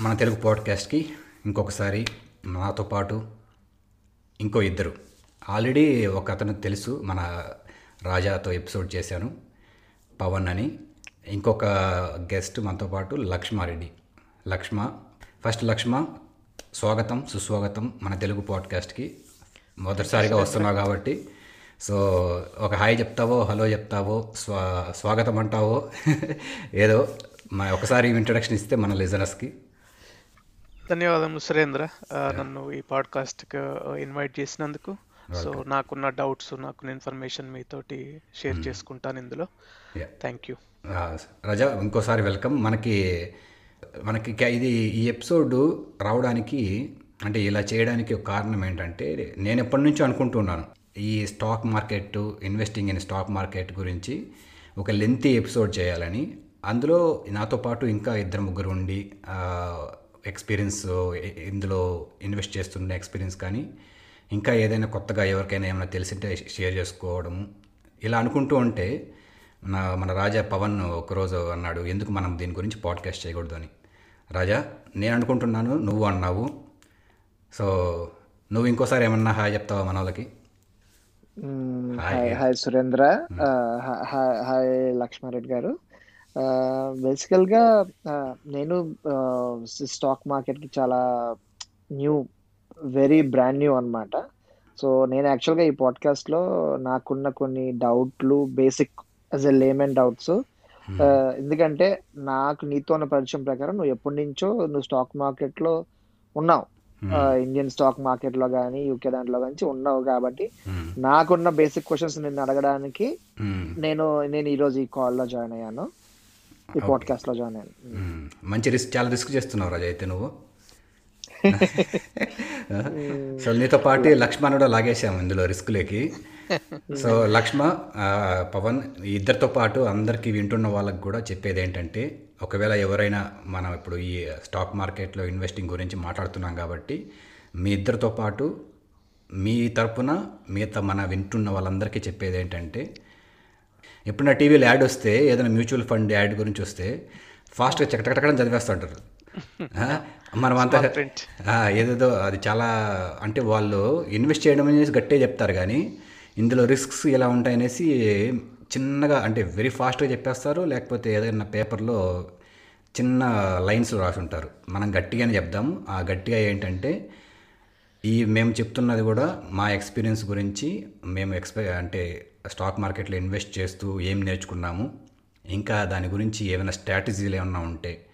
మన తెలుగు పాడ్కాస్ట్కి ఇంకొకసారి నాతో పాటు ఇంకో ఇద్దరు. ఆల్రెడీ ఒక అతను తెలుసు మన రాజాతో ఎపిసోడ్ చేశాను పవన్ అని. ఇంకొక గెస్ట్ మనతో పాటు లక్ష్మారెడ్డి. లక్ష్మ ఫస్ట్ లక్ష్మ స్వాగతం సుస్వాగతం మన తెలుగు పాడ్కాస్ట్కి. మొదటిసారిగా వస్తున్నావు కాబట్టి. సో ఒక హాయ్ చెప్తావో హలో చెప్తావో స్వా స్వాగతం అంటావో ఏదో మా ఒకసారి ఇంట్రడక్షన్ ఇస్తే మన లిజనర్స్కి. ధన్యవాదములు సురేంద్ర. నన్ను ఈ పాడ్కాస్ట్కి ఇన్వైట్ చేసినందుకు. సో నాకున్న డౌట్స్ నాకున్న ఇన్ఫర్మేషన్ మీతోటి షేర్ చేసుకుంటాను ఇందులో. థ్యాంక్ యూ రజా ఇంకోసారి వెల్కమ్. మనకి మనకి ఇది ఈ ఎపిసోడ్ రావడానికి అంటే ఇలా చేయడానికి ఒక కారణం ఏంటంటే నేను ఎప్పటి నుంచో అనుకుంటున్నాను ఈ stock market investing in stock market గురించి ఒక లెంతీ ఎపిసోడ్ చేయాలని. అందులో నాతో పాటు ఇంకా ఇద్దరు ముగ్గురు ఉండి ఎక్స్పీరియన్స్ ఇందులో ఇన్వెస్ట్ చేస్తున్న ఎక్స్పీరియన్స్ కానీ ఇంకా ఏదైనా కొత్తగా ఎవరికైనా ఏమైనా తెలిసింటే షేర్ చేసుకోవడము. ఇలా అనుకుంటూ ఉంటే నా మన రాజా పవన్ ఒకరోజు అన్నాడు ఎందుకు మనం దీని గురించి పాడ్కాస్ట్ చేయకూడదు అని. రాజా నేను అనుకుంటున్నాను నువ్వు అన్నావు. సో నువ్వు ఇంకోసారి ఏమన్నా హాయ్ చెప్తావా మన వాళ్ళకి. హాయ్. Hi hi Surendra. ఆ, హా- హా- హాయ్ లక్ష్మారెడ్డి గారు. బేసికల్గా ఆ, నేను స్టాక్ మార్కెట్కి చాలా న్యూ వెరీ బ్రాండ్ న్యూ అన్నమాట. సో నేను యాక్చువల్గా ఈ పాడ్కాస్ట్లో నాకున్న కొన్ని డౌట్లు basic as a layman doubts ఎందుకంటే నాకు నీతో ఉన్న పరిచయం ప్రకారం నువ్వు ఎప్పటి నుంచో నువ్వు స్టాక్ మార్కెట్లో ఉన్నావు. ఇండియన్ స్టాక్ మార్కెట్లో కానీ యూకే దాంట్లో కానీ ఉన్నావు కాబట్టి మ్మ్. నాకున్న బేసిక్ క్వశ్చన్స్ నిన్ను అడగడానికి మ్మ్. నేను నేను ఈ రోజు ఈ కాల్లో జాయిన్ అయ్యాను. ఈ పాడ్కాస్ట్లో జాయిన్ అయ్యాను. మంచి రిస్క్ చాలా రిస్క్ చేస్తున్నావు రాజా అయితే నువ్వు. సో నీతో పాటు లక్ష్మణ్ కూడా లాగేసాము ఇందులో రిస్క్లోకి. సో లక్ష్మ పవన్ ఇద్దరితో పాటు అందరికీ వింటున్న వాళ్ళకి కూడా చెప్పేది ఏంటంటే ఒకవేళ ఎవరైనా మనం ఇప్పుడు ఈ స్టాక్ మార్కెట్లో ఇన్వెస్టింగ్ గురించి మాట్లాడుతున్నాం కాబట్టి మీ ఇద్దరితో పాటు మీ తరపున మిగతా మన వింటున్న వాళ్ళందరికీ చెప్పేది ఏంటంటే ఎప్పుడైనా టీవీలో యాడ్ వస్తే ఏదైనా మ్యూచువల్ ఫండ్ యాడ్ గురించి వస్తే ఫాస్ట్గా చక్కటకటకడం చదివేస్తుంటారు. ఆ, మనం అంతా ఏదేదో అది చాలా అంటే వాళ్ళు ఇన్వెస్ట్ చేయడం అనేసి గట్టిగా చెప్తారు కానీ ఇందులో రిస్క్స్ ఎలా ఉంటాయనేసి చిన్నగా అంటే వెరీ ఫాస్ట్గా చెప్పేస్తారు. లేకపోతే ఏదైనా పేపర్లో చిన్న లైన్స్లో రాసి ఉంటారు. మనం గట్టిగానే చెప్దాము. ఆ గట్టిగా ఏంటంటే ఈ మేము చెప్తున్నది కూడా మా ఎక్స్పీరియన్స్ గురించి మేము ఎక్స్పె అంటే స్టాక్ మార్కెట్లో ఇన్వెస్ట్ చేస్తూ ఏం నేర్చుకున్నాము? ఇంకా దాని గురించి ఏమైనా స్ట్రాటజీలు ఏమైనా ఉంటే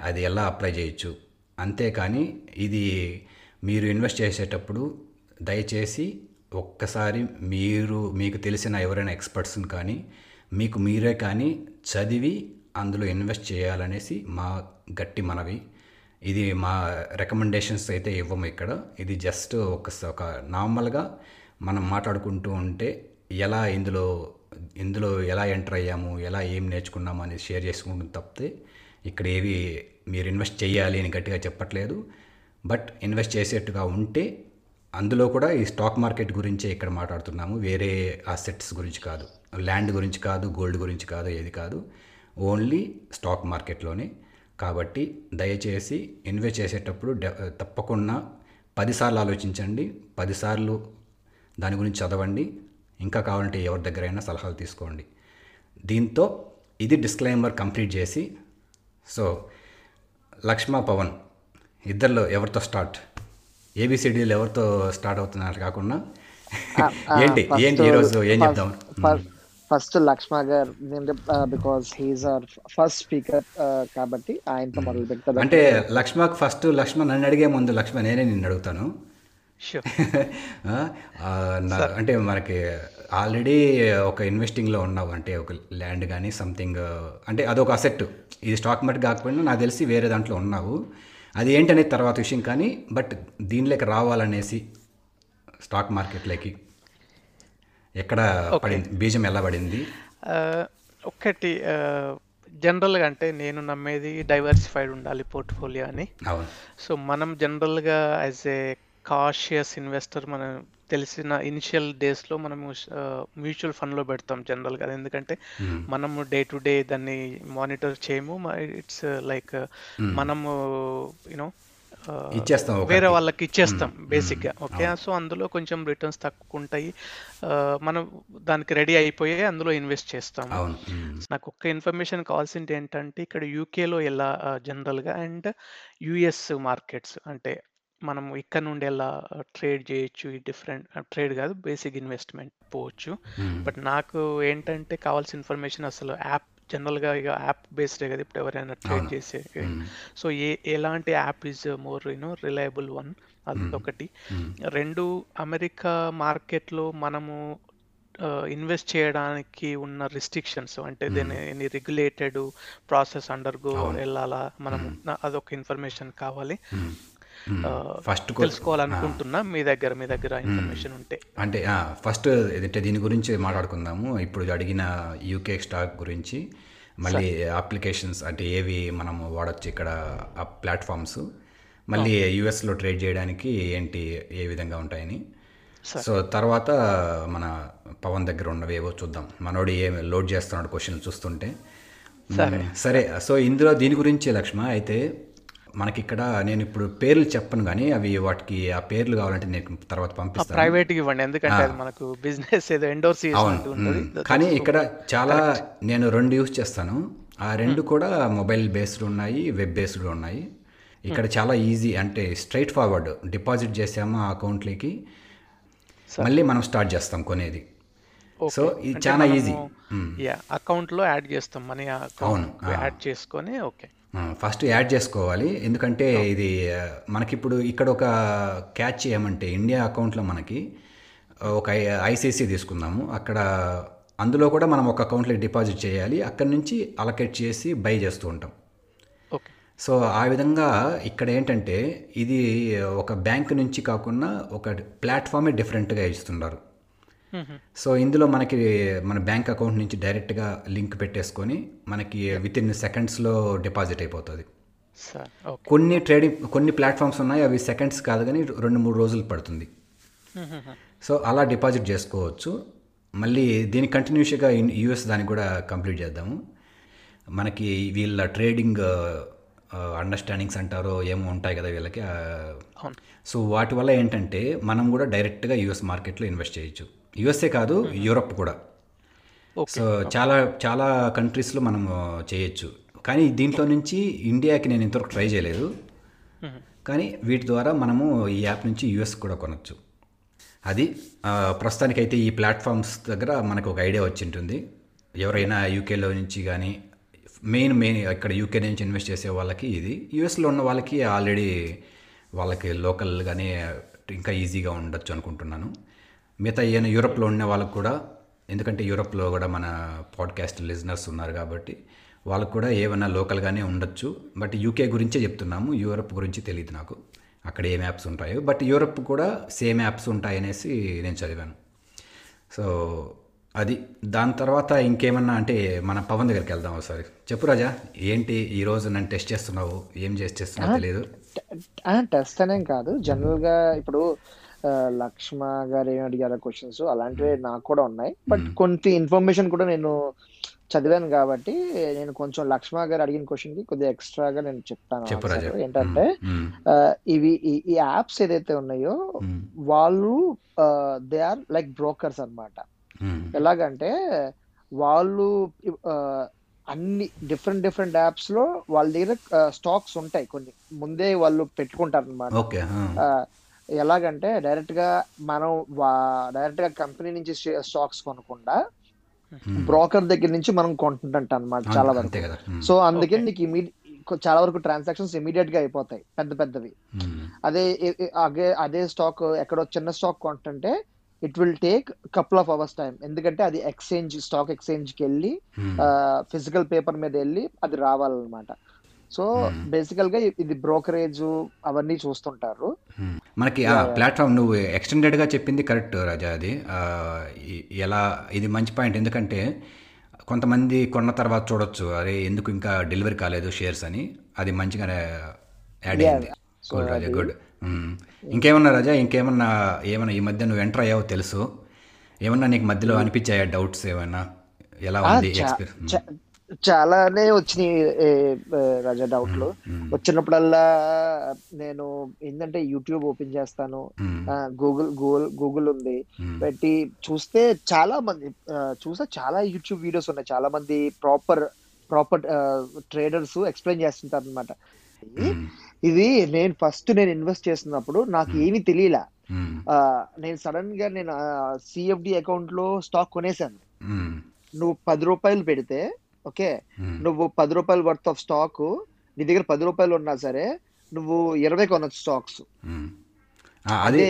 అది ఎలా అప్లై చేయొచ్చు? అంతేకాని ఇది మీరు ఇన్వెస్ట్ చేసేటప్పుడు దయచేసి ఒక్కసారి మీరు మీకు తెలిసిన ఎవరైనా ఎక్స్పర్ట్స్ని కానీ మీకు మీరే కానీ చదివి అందులో ఇన్వెస్ట్ చేయాలనేసి మా గట్టి మనవి. ఇది మా రికమెండేషన్స్ అయితే ఇవ్వము ఇక్కడ. ఇది జస్ట్ ఒక ఒక నార్మల్గా మనం మాట్లాడుకుంటూ ఉంటే ఎలా ఇందులో ఇందులో ఎలా ఎంటర్ అయ్యాము ఎలా ఏం నేర్చుకున్నాము అనేది షేర్ చేసుకుంటుంది తప్పితే ఇక్కడ ఏవి మీరు ఇన్వెస్ట్ చేయాలి అని గట్టిగా చెప్పట్లేదు. బట్ ఇన్వెస్ట్ చేసేట్టుగా ఉంటే అందులో కూడా ఈ స్టాక్ మార్కెట్ గురించే ఇక్కడ మాట్లాడుతున్నాము. వేరే అసెట్స్ గురించి కాదు. ల్యాండ్ గురించి కాదు గోల్డ్ గురించి కాదు ఏది కాదు. ఓన్లీ స్టాక్ మార్కెట్లోనే. కాబట్టి దయచేసి ఇన్వెస్ట్ చేసేటప్పుడు తప్పకుండా పదిసార్లు ఆలోచించండి. పదిసార్లు దాని గురించి చదవండి. ఇంకా కావాలంటే ఎవరి దగ్గరైనా సలహాలు తీసుకోండి. దీంతో ఇది డిస్క్లైమర్ కంప్లీట్ చేసి సో లక్ష్మ పవన్ ఇద్దరిలో ఎవరితో స్టార్ట్? ఏబిసిడీలు ఎవరితో స్టార్ట్ అవుతున్నారు కాకుండా? ఏంటి? ఏంటి ఈరోజు ఏం చెప్దాం? ఫస్ట్ లక్ష్మ గారు because he is our first speaker కాబట్టి ఆయనతో మొదలు పెడతా అంటే లక్ష్మకు ఫస్ట్ లక్ష్మ నన్ను అడిగే ముందు లక్ష్మ నేనే నిన్ను అడుగుతాను? అంటే మనకి ఆల్రెడీ ఒక ఇన్వెస్టింగ్లో ఉన్నావు. అంటే ఒక ల్యాండ్ కానీ సంథింగ్ అంటే అదొక అసెట్ ఇది స్టాక్ మార్కెట్ కాకపోయినా నాకు తెలిసి వేరే దాంట్లో ఉన్నావు. అది ఏంటనేది తర్వాత విషయం కానీ బట్ దీనిలోకి రావాలనేసి స్టాక్ మార్కెట్లోకి ఎక్కడ పడింది? బీజం ఎలా పడింది? ఒక్కటి జనరల్గా అంటే నేను నమ్మేది డైవర్సిఫైడ్ ఉండాలి పోర్ట్ఫోలియో అని. అవును. సో మనం జనరల్గా యాజ్ ఏ కాషియస్ ఇన్వెస్టర్ మనం తెలిసిన ఇనిషియల్ డేస్లో మనము మ్యూచువల్ ఫండ్లో పెడతాం జనరల్గా ఎందుకంటే. మనము డే టు డే దాన్ని మానిటర్ చేయము. ఇట్స్ లైక్ మనము యూనో ఇచ్చేస్తాం వేరే. వాళ్ళకి ఇచ్చేస్తాం బేసిక్గా. ఓకే? సో అందులో కొంచెం రిటర్న్స్ తక్కువ ఉంటాయి మనం దానికి రెడీ అయిపోయి అందులో ఇన్వెస్ట్ చేస్తాం. నాకు ఒక్క ఇన్ఫర్మేషన్ కావాల్సింది ఏంటంటే ఇక్కడ యూకేలో ఎలా జనరల్గా అండ్ యుఎస్ మార్కెట్స్ అంటే మనం ఇక్కడ నుండి ఎలా ట్రేడ్ చేయొచ్చు ఈ డిఫరెంట్ ట్రేడ్ కాదు బేసిక్ ఇన్వెస్ట్మెంట్ పోవచ్చు. బట్ నాకు ఏంటంటే కావాల్సిన ఇన్ఫర్మేషన్ అసలు యాప్ జనరల్గా ఇక యాప్ బేస్డే కదా ఇప్పుడు ఎవరైనా ట్రేడ్. చేసే. సో ఏ ఎలాంటి app is more you know reliable one అదొకటి. రెండు అమెరికా మార్కెట్లో మనము ఇన్వెస్ట్ చేయడానికి ఉన్న రిస్ట్రిక్షన్స్ అంటే దీని రెగ్యులేటెడ్ ప్రాసెస్ అండర్గో. వెళ్ళాలా మనం అదొక ఇన్ఫర్మేషన్ కావాలి ఫస్ట్ కొ- తెలుసుకోవాలనుకుంటున్నా. మీ దగ్గర మీ దగ్గర ఇన్ఫర్మేషన్ ఉంటే. అంటే ఫస్ట్ అంటే దీని గురించి మాట్లాడుకుందాము. ఇప్పుడు అడిగిన యూకే స్టాక్ గురించి మళ్ళీ అప్లికేషన్స్ అంటే ఏవి మనము వాడచ్చు ఇక్కడ ఆ ప్లాట్ఫామ్స్ మళ్ళీ యూఎస్లో ట్రేడ్ చేయడానికి ఏంటి ఏ విధంగా ఉంటాయని. సో తర్వాత మన పవన్ దగ్గర ఉన్నవి ఏవో చూద్దాం. మనోడు ఏమి లోడ్ చేస్తున్నాడు క్వశ్చన్ చూస్తుంటే. మ్మ్. సరే. సో ఇందులో దీని గురించి లక్ష్మ అయితే మనకి ఇక్కడ నేను ఇప్పుడు పేర్లు చెప్పను కానీ అవి వాటికి ఆ పేర్లు కావాలంటే నేను తర్వాత పంపిస్తాను. ప్రైవేట్ ఇవ్వండి. ఎందుకంటే అది మనకు బిజినెస్ ఏదో ఎండోర్స్ అవును. కానీ ఇక్కడ చాలా నేను రెండు యూస్ చేస్తాను. ఆ రెండు కూడా మొబైల్ బేస్డ్ ఉన్నాయి వెబ్ బేస్డ్ ఉన్నాయి. ఇక్కడ చాలా ఈజీ అంటే స్ట్రైట్ ఫార్వర్డ్ డిపాజిట్ చేసాము ఆ అకౌంట్లోకి మళ్ళీ మనం స్టార్ట్ చేస్తాం కొనేది. సో ఇది చాలా ఈజీ. యా అకౌంట్లో యాడ్ చేస్తాం. మనీ అవును, యాడ్ చేసుకొని ఓకే. ఫస్ట్ యాడ్ చేసుకోవాలి. ఎందుకంటే ఇది మనకిప్పుడు ఇక్కడ ఒక క్యాచ్ ఏమంటే ఇండియా అకౌంట్లో మనకి ఒక ఐసిఐసి తీసుకుందాము. అక్కడ అందులో కూడా మనం ఒక అకౌంట్లో డిపాజిట్ చేయాలి. అక్కడి నుంచి అలకేట్ చేసి బై చేస్తూ ఉంటాం. సో ఆ విధంగా ఇక్కడ ఏంటంటే ఇది ఒక బ్యాంక్ నుంచి కాకుండా ఒక ప్లాట్ఫామే డిఫరెంట్గా ఇస్తున్నారు. సో ఇందులో మనకి మన బ్యాంక్ అకౌంట్ నుంచి డైరెక్ట్గా లింక్ పెట్టేసుకొని మనకి విత్ ఇన్ సెకండ్స్లో డిపాజిట్ అయిపోతుంది. కొన్ని ట్రేడింగ్ కొన్ని ప్లాట్ఫామ్స్ ఉన్నాయి అవి సెకండ్స్ కాదు కానీ రెండు మూడు రోజులు పడుతుంది. సో అలా డిపాజిట్ చేసుకోవచ్చు. మళ్ళీ దీని కంటిన్యూస్గా యూఎస్ దానికి కూడా కంప్లీట్ చేద్దాము. మనకి వీళ్ళ ట్రేడింగ్ అండర్స్టాండింగ్స్ అంటారో ఏమో ఉంటాయి కదా వీళ్ళకి సో వాటి వల్ల ఏంటంటే మనం కూడా డైరెక్ట్గా యూఎస్ మార్కెట్లో ఇన్వెస్ట్ చేయొచ్చు. యూఎస్ఏ కాదు యూరప్ కూడా. సో చాలా చాలా కంట్రీస్లో మనం చేయొచ్చు. కానీ దీంట్లో నుంచి ఇండియాకి నేను ఇంతవరకు ట్రై చేయలేదు. కానీ వీటి ద్వారా మనము ఈ యాప్ నుంచి యూఎస్ కూడా కొనవచ్చు అది ప్రస్తుతానికైతే ఈ ప్లాట్ఫామ్స్ దగ్గర మనకు ఒక ఐడియా వచ్చి ఉంటుంది ఎవరైనా యూకేలో నుంచి కానీ మెయిన్ మెయిన్ ఇక్కడ యూకే నుంచి ఇన్వెస్ట్ చేసే వాళ్ళకి ఇది. యూఎస్లో ఉన్న వాళ్ళకి ఆల్రెడీ వాళ్ళకి లోకల్గానే ఇంకా ఈజీగా ఉండొచ్చు అనుకుంటున్నాను. మిగతా ఈయన యూరోప్లో ఉన్న వాళ్ళకు కూడా ఎందుకంటే యూరోప్లో కూడా మన పాడ్కాస్ట్ లిజనర్స్ ఉన్నారు కాబట్టి వాళ్ళకు కూడా ఏమైనా లోకల్గానే ఉండొచ్చు. బట్ యూకే గురించే చెప్తున్నాము. యూరోప్ గురించి తెలియదు నాకు. అక్కడ ఏం యాప్స్ ఉంటాయో. బట్ యూరోప్ కూడా సేమ్ యాప్స్ ఉంటాయనేసి నేను చదివాను. సో అది. దాని తర్వాత ఇంకేమన్నా అంటే మన పవన్ దగ్గరికి వెళ్దాం ఒకసారి. చెప్పు రాజా ఏంటి ఈ రోజు నన్ను టెస్ట్ చేస్తున్నావు? ఏం చేసి చేస్తున్నావు తెలియదు టెస్ట్ అనేం కాదు. జనరల్గా ఇప్పుడు లక్ష్మ గారు ఏం అడిగారు క్వశ్చన్స్ అలాంటివి నాకు కూడా ఉన్నాయి బట్ కొంత ఇన్ఫర్మేషన్ కూడా నేను చదివాను కాబట్టి నేను కొంచెం లక్ష్మ గారు అడిగిన క్వశ్చన్కి కొద్దిగా ఎక్స్ట్రాగా నేను చెప్తాను. ఏంటంటే. ఆ, ఇవి ఈ- యాప్స్ ఏదైతే ఉన్నాయో. వాళ్ళు దే ఆర్ లైక్ బ్రోకర్స్ అన్నమాట మ్మ్. ఎలాగంటే వాళ్ళు అన్ని డిఫరెంట్ డిఫరెంట్ యాప్స్లో వాళ్ళ దగ్గర స్టాక్స్ ఉంటాయి కొన్ని ముందే వాళ్ళు పెట్టుకుంటారు అనమాట. ఎలాగంటే డైరెక్ట్గా మనం డైరెక్ట్గా కంపెనీ నుంచి స్టాక్స్ కొనకుండా. బ్రోకర్ దగ్గర నుంచి మనం కొంటుంటాం అనమాట చాలా వరకు. సో అందుకే నీకు ఇమీడియట్ చాలా వరకు ట్రాన్సాక్షన్స్ ఇమీడియట్గా అయిపోతాయి పెద్ద పెద్దవి. అదే అదే అదే స్టాక్ ఎక్కడో చిన్న stock కొంటుంటే it will take couple of hours time ఎందుకంటే అది ఎక్స్చేంజ్ స్టాక్ ఎక్స్చేంజ్కి వెళ్ళి. ఫిజికల్ పేపర్ మీద వెళ్ళి అది రావాలన్నమాట సో బేసికల్గా ఇది బ్రోకరేజ్ అవన్నీ చూస్తుంటారు. మనకి ఆ ప్లాట్ఫామ్ నువ్వు ఎక్స్టెండెడ్గా చెప్పింది కరెక్ట్ రాజా అది. ఎలా ఇది మంచి పాయింట్. ఎందుకంటే కొంతమంది కొన్న తర్వాత చూడొచ్చు అరే ఎందుకు ఇంకా డెలివరీ కాలేదు షేర్స్ అని. అది మంచిగా యాడ్ అయింది. Good Raja good. ఇంకేమన్నా రాజా ఇంకేమన్నా ఏమన్నా ఈ మధ్య నువ్వు ఎంటర్ అయ్యావో తెలుసు? ఏమన్నా నీకు మధ్యలో అనిపించాయా డౌట్స్ ఏమన్నా ఎలా ఉంది ఎక్స్పీరియన్స్ చాలానే వచ్చినాయి రాజా డౌట్లు. వచ్చినప్పుడల్లా నేను ఏంటంటే యూట్యూబ్ ఓపెన్ చేస్తాను గూగుల్ గూగుల్ గూగుల్ ఉంది. పెట్టి చూస్తే చాలా మంది ఆ, చూస్తే చాలా యూట్యూబ్ వీడియోస్ ఉన్నాయి. చాలా మంది ప్రాపర్ ప్రాపర్ ట్రేడర్స్ ఎక్స్ప్లెయిన్ చేస్తుంటారు అనమాట ఇది నేను ఫస్ట్ నేను ఇన్వెస్ట్ చేస్తున్నప్పుడు నాకు ఏమీ తెలియలా. నేను సడన్గా నేను సిఎఫ్డి అకౌంట్లో స్టాక్ కొనేసాను నువ్వు పది రూపాయలు పెడితే ఓకే. నువ్వు పది రూపాయలు వర్త్ ఆఫ్ స్టాక్ నీ దగ్గర పది రూపాయలు ఉన్నా సరే నువ్వు ఇరవై కొనొచ్చు స్టాక్స్ అది అదే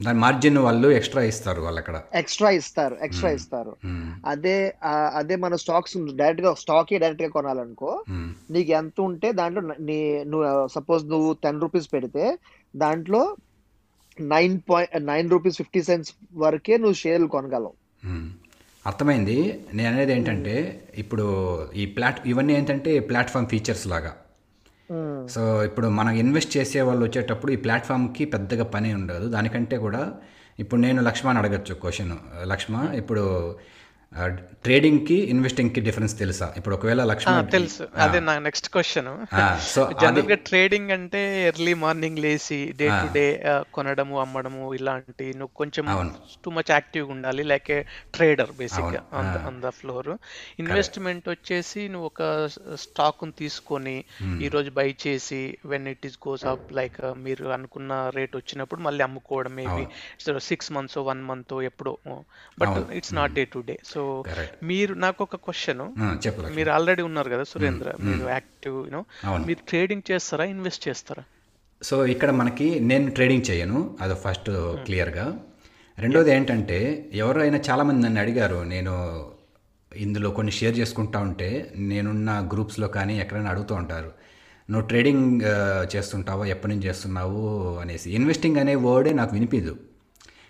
దాని మార్జిన్ వాళ్ళు ఎక్స్ట్రా ఇస్తారు వాళ్ళు అక్కడ ఎక్స్ట్రా ఇస్తారు ఎక్స్ట్రా ఇస్తారు. మ్మ్. అదే అదే మన స్టాక్స్ డైరెక్ట్గా స్టాక్ డైరెక్ట్గా కొనాలనుకో. నీకు ఎంత ఉంటే దాంట్లో న- నువ్వు సపోజ్ నువ్వు టెన్ రూపీస్ పెడితే దాంట్లో nine point nine rupees fifty cents వరకే నువ్వు షేర్లు కొనగలవు. అర్థమైంది? నేను అనేది ఏంటంటే ఇప్పుడు ఈ ప్లాట్ ఇవన్నీ ఏంటంటే ప్లాట్ఫామ్ ఫీచర్స్ లాగా. సో ఇప్పుడు మనం ఇన్వెస్ట్ చేసే వాళ్ళు వచ్చేటప్పుడు ఈ ప్లాట్ఫామ్కి పెద్దగా పని ఉండదు. దానికంటే కూడా ఇప్పుడు నేను లక్ష్మాని అడగచ్చు క్వశ్చన్. లక్ష్మ ఇప్పుడు ఆ, ట్రేడింగ్కి ఇన్వెస్టింగ్కి డిఫరెన్స్ తెలుసా? ఇప్పుడు ఒకవేళ లక్ష్మ తెలుసు. అదే నా నెక్స్ట్ క్వశ్చన్ సో జనరల్గా ట్రేడింగ్ అంటే ఎర్లీ మార్నింగ్ లేసి డే టు డే కొనడము అమ్మడము ఇలాంటి నువ్వు కొంచెం టూ మచ్ యాక్టివ్ ఉండాలి లైక్ ఏ ట్రేడర్ బేసిక్గా ఆన్ ద ఫ్లోర్ ఇన్వెస్ట్మెంట్ వచ్చేసి నువ్వు ఒక స్టాక్ తీసుకొని ఈ రోజు బై చేసి when it is goes up like మీరు అనుకున్న రేట్ వచ్చినప్పుడు మళ్ళీ అమ్ముకోవడం maybe six months one month ఎప్పుడో. But it's not day to day so Correct. మీరు నాకు ఒక క్వశ్చన్. మీరు ఆల్రెడీ ఉన్నారు కదా సురేంద్ర మీరు యాక్టివ్ యూనో. మీరు ట్రేడింగ్ చేస్తారా ఇన్వెస్ట్ చేస్తారా? సో ఇక్కడ మనకి నేను ట్రేడింగ్ చేయను అది ఫస్ట్ క్లియర్గా రెండోది ఏంటంటే ఎవరైనా చాలామంది నన్ను అడిగారు నేను ఇందులో కొన్ని షేర్ చేసుకుంటా ఉంటే నేనున్న గ్రూప్స్లో కానీ ఎక్కడైనా అడుగుతూ ఉంటారు నువ్వు ట్రేడింగ్ చేస్తుంటావా ఎప్పటి నుంచి చేస్తున్నావు? అనేసి. ఇన్వెస్టింగ్ అనే వర్డే నాకు వినిపించదు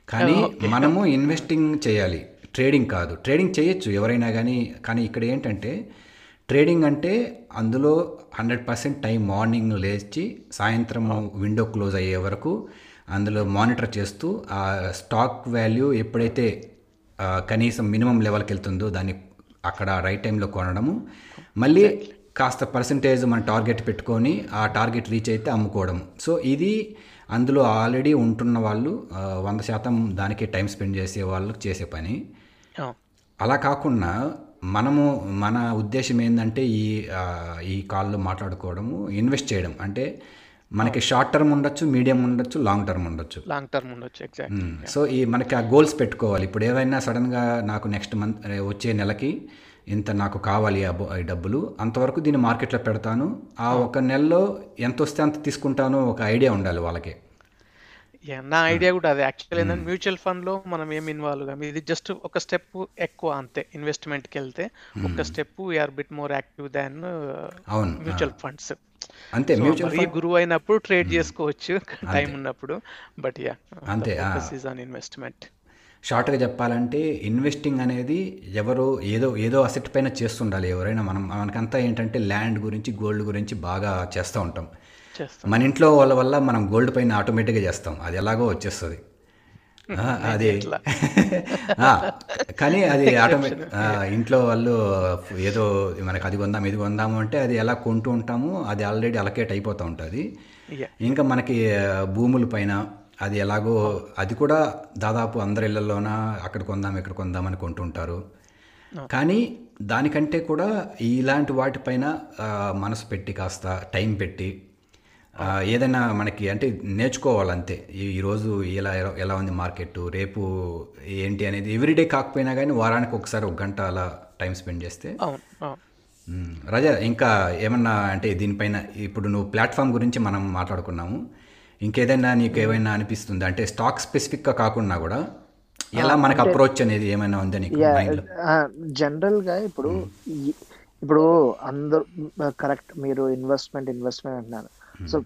కానీ మనము ఇన్వెస్టింగ్ చేయాలి. ట్రేడింగ్ కాదు. ట్రేడింగ్ చేయొచ్చు ఎవరైనా కానీ కానీ ఇక్కడ ఏంటంటే ట్రేడింగ్ అంటే అందులో హండ్రెడ్ పర్సెంట్ టైం మార్నింగ్ లేచి సాయంత్రం విండో క్లోజ్ అయ్యే వరకు అందులో మానిటర్ చేస్తూ ఆ స్టాక్ వాల్యూ ఎప్పుడైతే కనీసం మినిమం లెవెల్కి వెళ్తుందో దాన్ని అక్కడ రైట్ టైంలో కొనడము. మళ్ళీ కాస్త పర్సంటేజ్ మన టార్గెట్ పెట్టుకొని ఆ టార్గెట్ రీచ్ అయితే అమ్ముకోవడం. సో ఇది అందులో ఆల్రెడీ ఉంటున్న వాళ్ళు వంద శాతం దానికే టైం స్పెండ్ చేసే వాళ్ళు చేసే పని. అలా కాకుండా మనము మన ఉద్దేశం ఏంటంటే ఈ ఈ కాల్లో మాట్లాడుకోవడము ఇన్వెస్ట్ చేయడం. అంటే మనకి షార్ట్ టర్మ్ ఉండొచ్చు మీడియం ఉండొచ్చు లాంగ్ టర్మ్ ఉండొచ్చు. లాంగ్ టర్మ్ ఉండొచ్చు ఎగ్జాక్ట్ మ్మ్. సో ఈ మనకి ఆ గోల్స్ పెట్టుకోవాలి. ఇప్పుడు ఏవైనా సడన్గా నాకు నెక్స్ట్ మంత్ వచ్చే నెలకి ఇంత నాకు కావాలి ఆ ఈ డబ్బులు అంతవరకు దీన్ని మార్కెట్లో పెడతాను. ఆ ఒక నెలలో ఎంత వస్తే అంత తీసుకుంటానో ఒక ఐడియా ఉండాలి వాళ్ళకి. నా ఐడియా కూడా అదే. యాక్చువల్ ఏంటంటే మ్యూచువల్ ఫండ్లో మనం ఏం ఇన్వాల్వ్గా ఇది జస్ట్ ఒక స్టెప్ ఎక్కువ అంతే ఇన్వెస్ట్మెంట్కి వెళ్తే. ఒక step we are bit more active than అవును. మ్యూచువల్ ఫండ్స్ అంతే మ్యూచువల్ మరీ గురువు అయినప్పుడు ట్రేడ్ చేసుకోవచ్చు టైం ఉన్నప్పుడు. బట్ యా అంతే, ఆన్ ఇన్వెస్ట్మెంట్ షార్ట్గా చెప్పాలంటే ఇన్వెస్టింగ్ అనేది ఎవరో ఏదో ఏదో అసెట్ పైన చేస్తుండాలి ఎవరైనా మనం. మనకంతా ఏంటంటే ల్యాండ్ గురించి గోల్డ్ గురించి బాగా చేస్తూ ఉంటాం. మన ఇంట్లో వాళ్ళ వల్ల మనం గోల్డ్ పైన ఆటోమేటిక్గా చేస్తాం. అది ఎలాగో వచ్చేస్తుంది. అది కానీ అది ఆటోమేటిక్ ఇంట్లో వాళ్ళు ఏదో మనకి అది కొందాం ఇది కొందాము అంటే అది ఎలా కొంటూ ఉంటాము అది ఆల్రెడీ అలకేట్ అయిపోతూ ఉంటుంది. ఇంకా మనకి భూముల పైన అది ఎలాగో అది కూడా దాదాపు అందరి ఇళ్ళలోన అక్కడ కొందాం ఇక్కడ కొందాం అని కొంటుంటారు. కానీ దానికంటే కూడా ఇలాంటి వాటిపైన మనసు పెట్టి కాస్త టైం పెట్టి ఏదైనా మనకి అంటే నేర్చుకోవాలంతే. ఈరోజు ఎలా ఎలా ఉంది మార్కెట్ రేపు ఏంటి అనేది ఎవ్రీడే కాకపోయినా కానీ వారానికి ఒకసారి ఒక గంట అలా టైం స్పెండ్ చేస్తే. రజా ఇంకా ఏమన్నా అంటే దీనిపైన ఇప్పుడు నువ్వు ప్లాట్ఫామ్ గురించి మనం మాట్లాడుకున్నాము. ఇంకేదైనా నీకు ఏమైనా అనిపిస్తుంది? అంటే స్టాక్ స్పెసిఫిక్గా కాకుండా కూడా ఎలా మనకు అప్రోచ్ అనేది ఏమైనా ఉందా నీకు మైండ్లో జనరల్గా ఇప్పుడు ఇప్పుడు అందరు కరెక్ట్ మీరు ఇన్వెస్ట్మెంట్ ఇన్వెస్ట్మెంట్ అంటున్నారు. So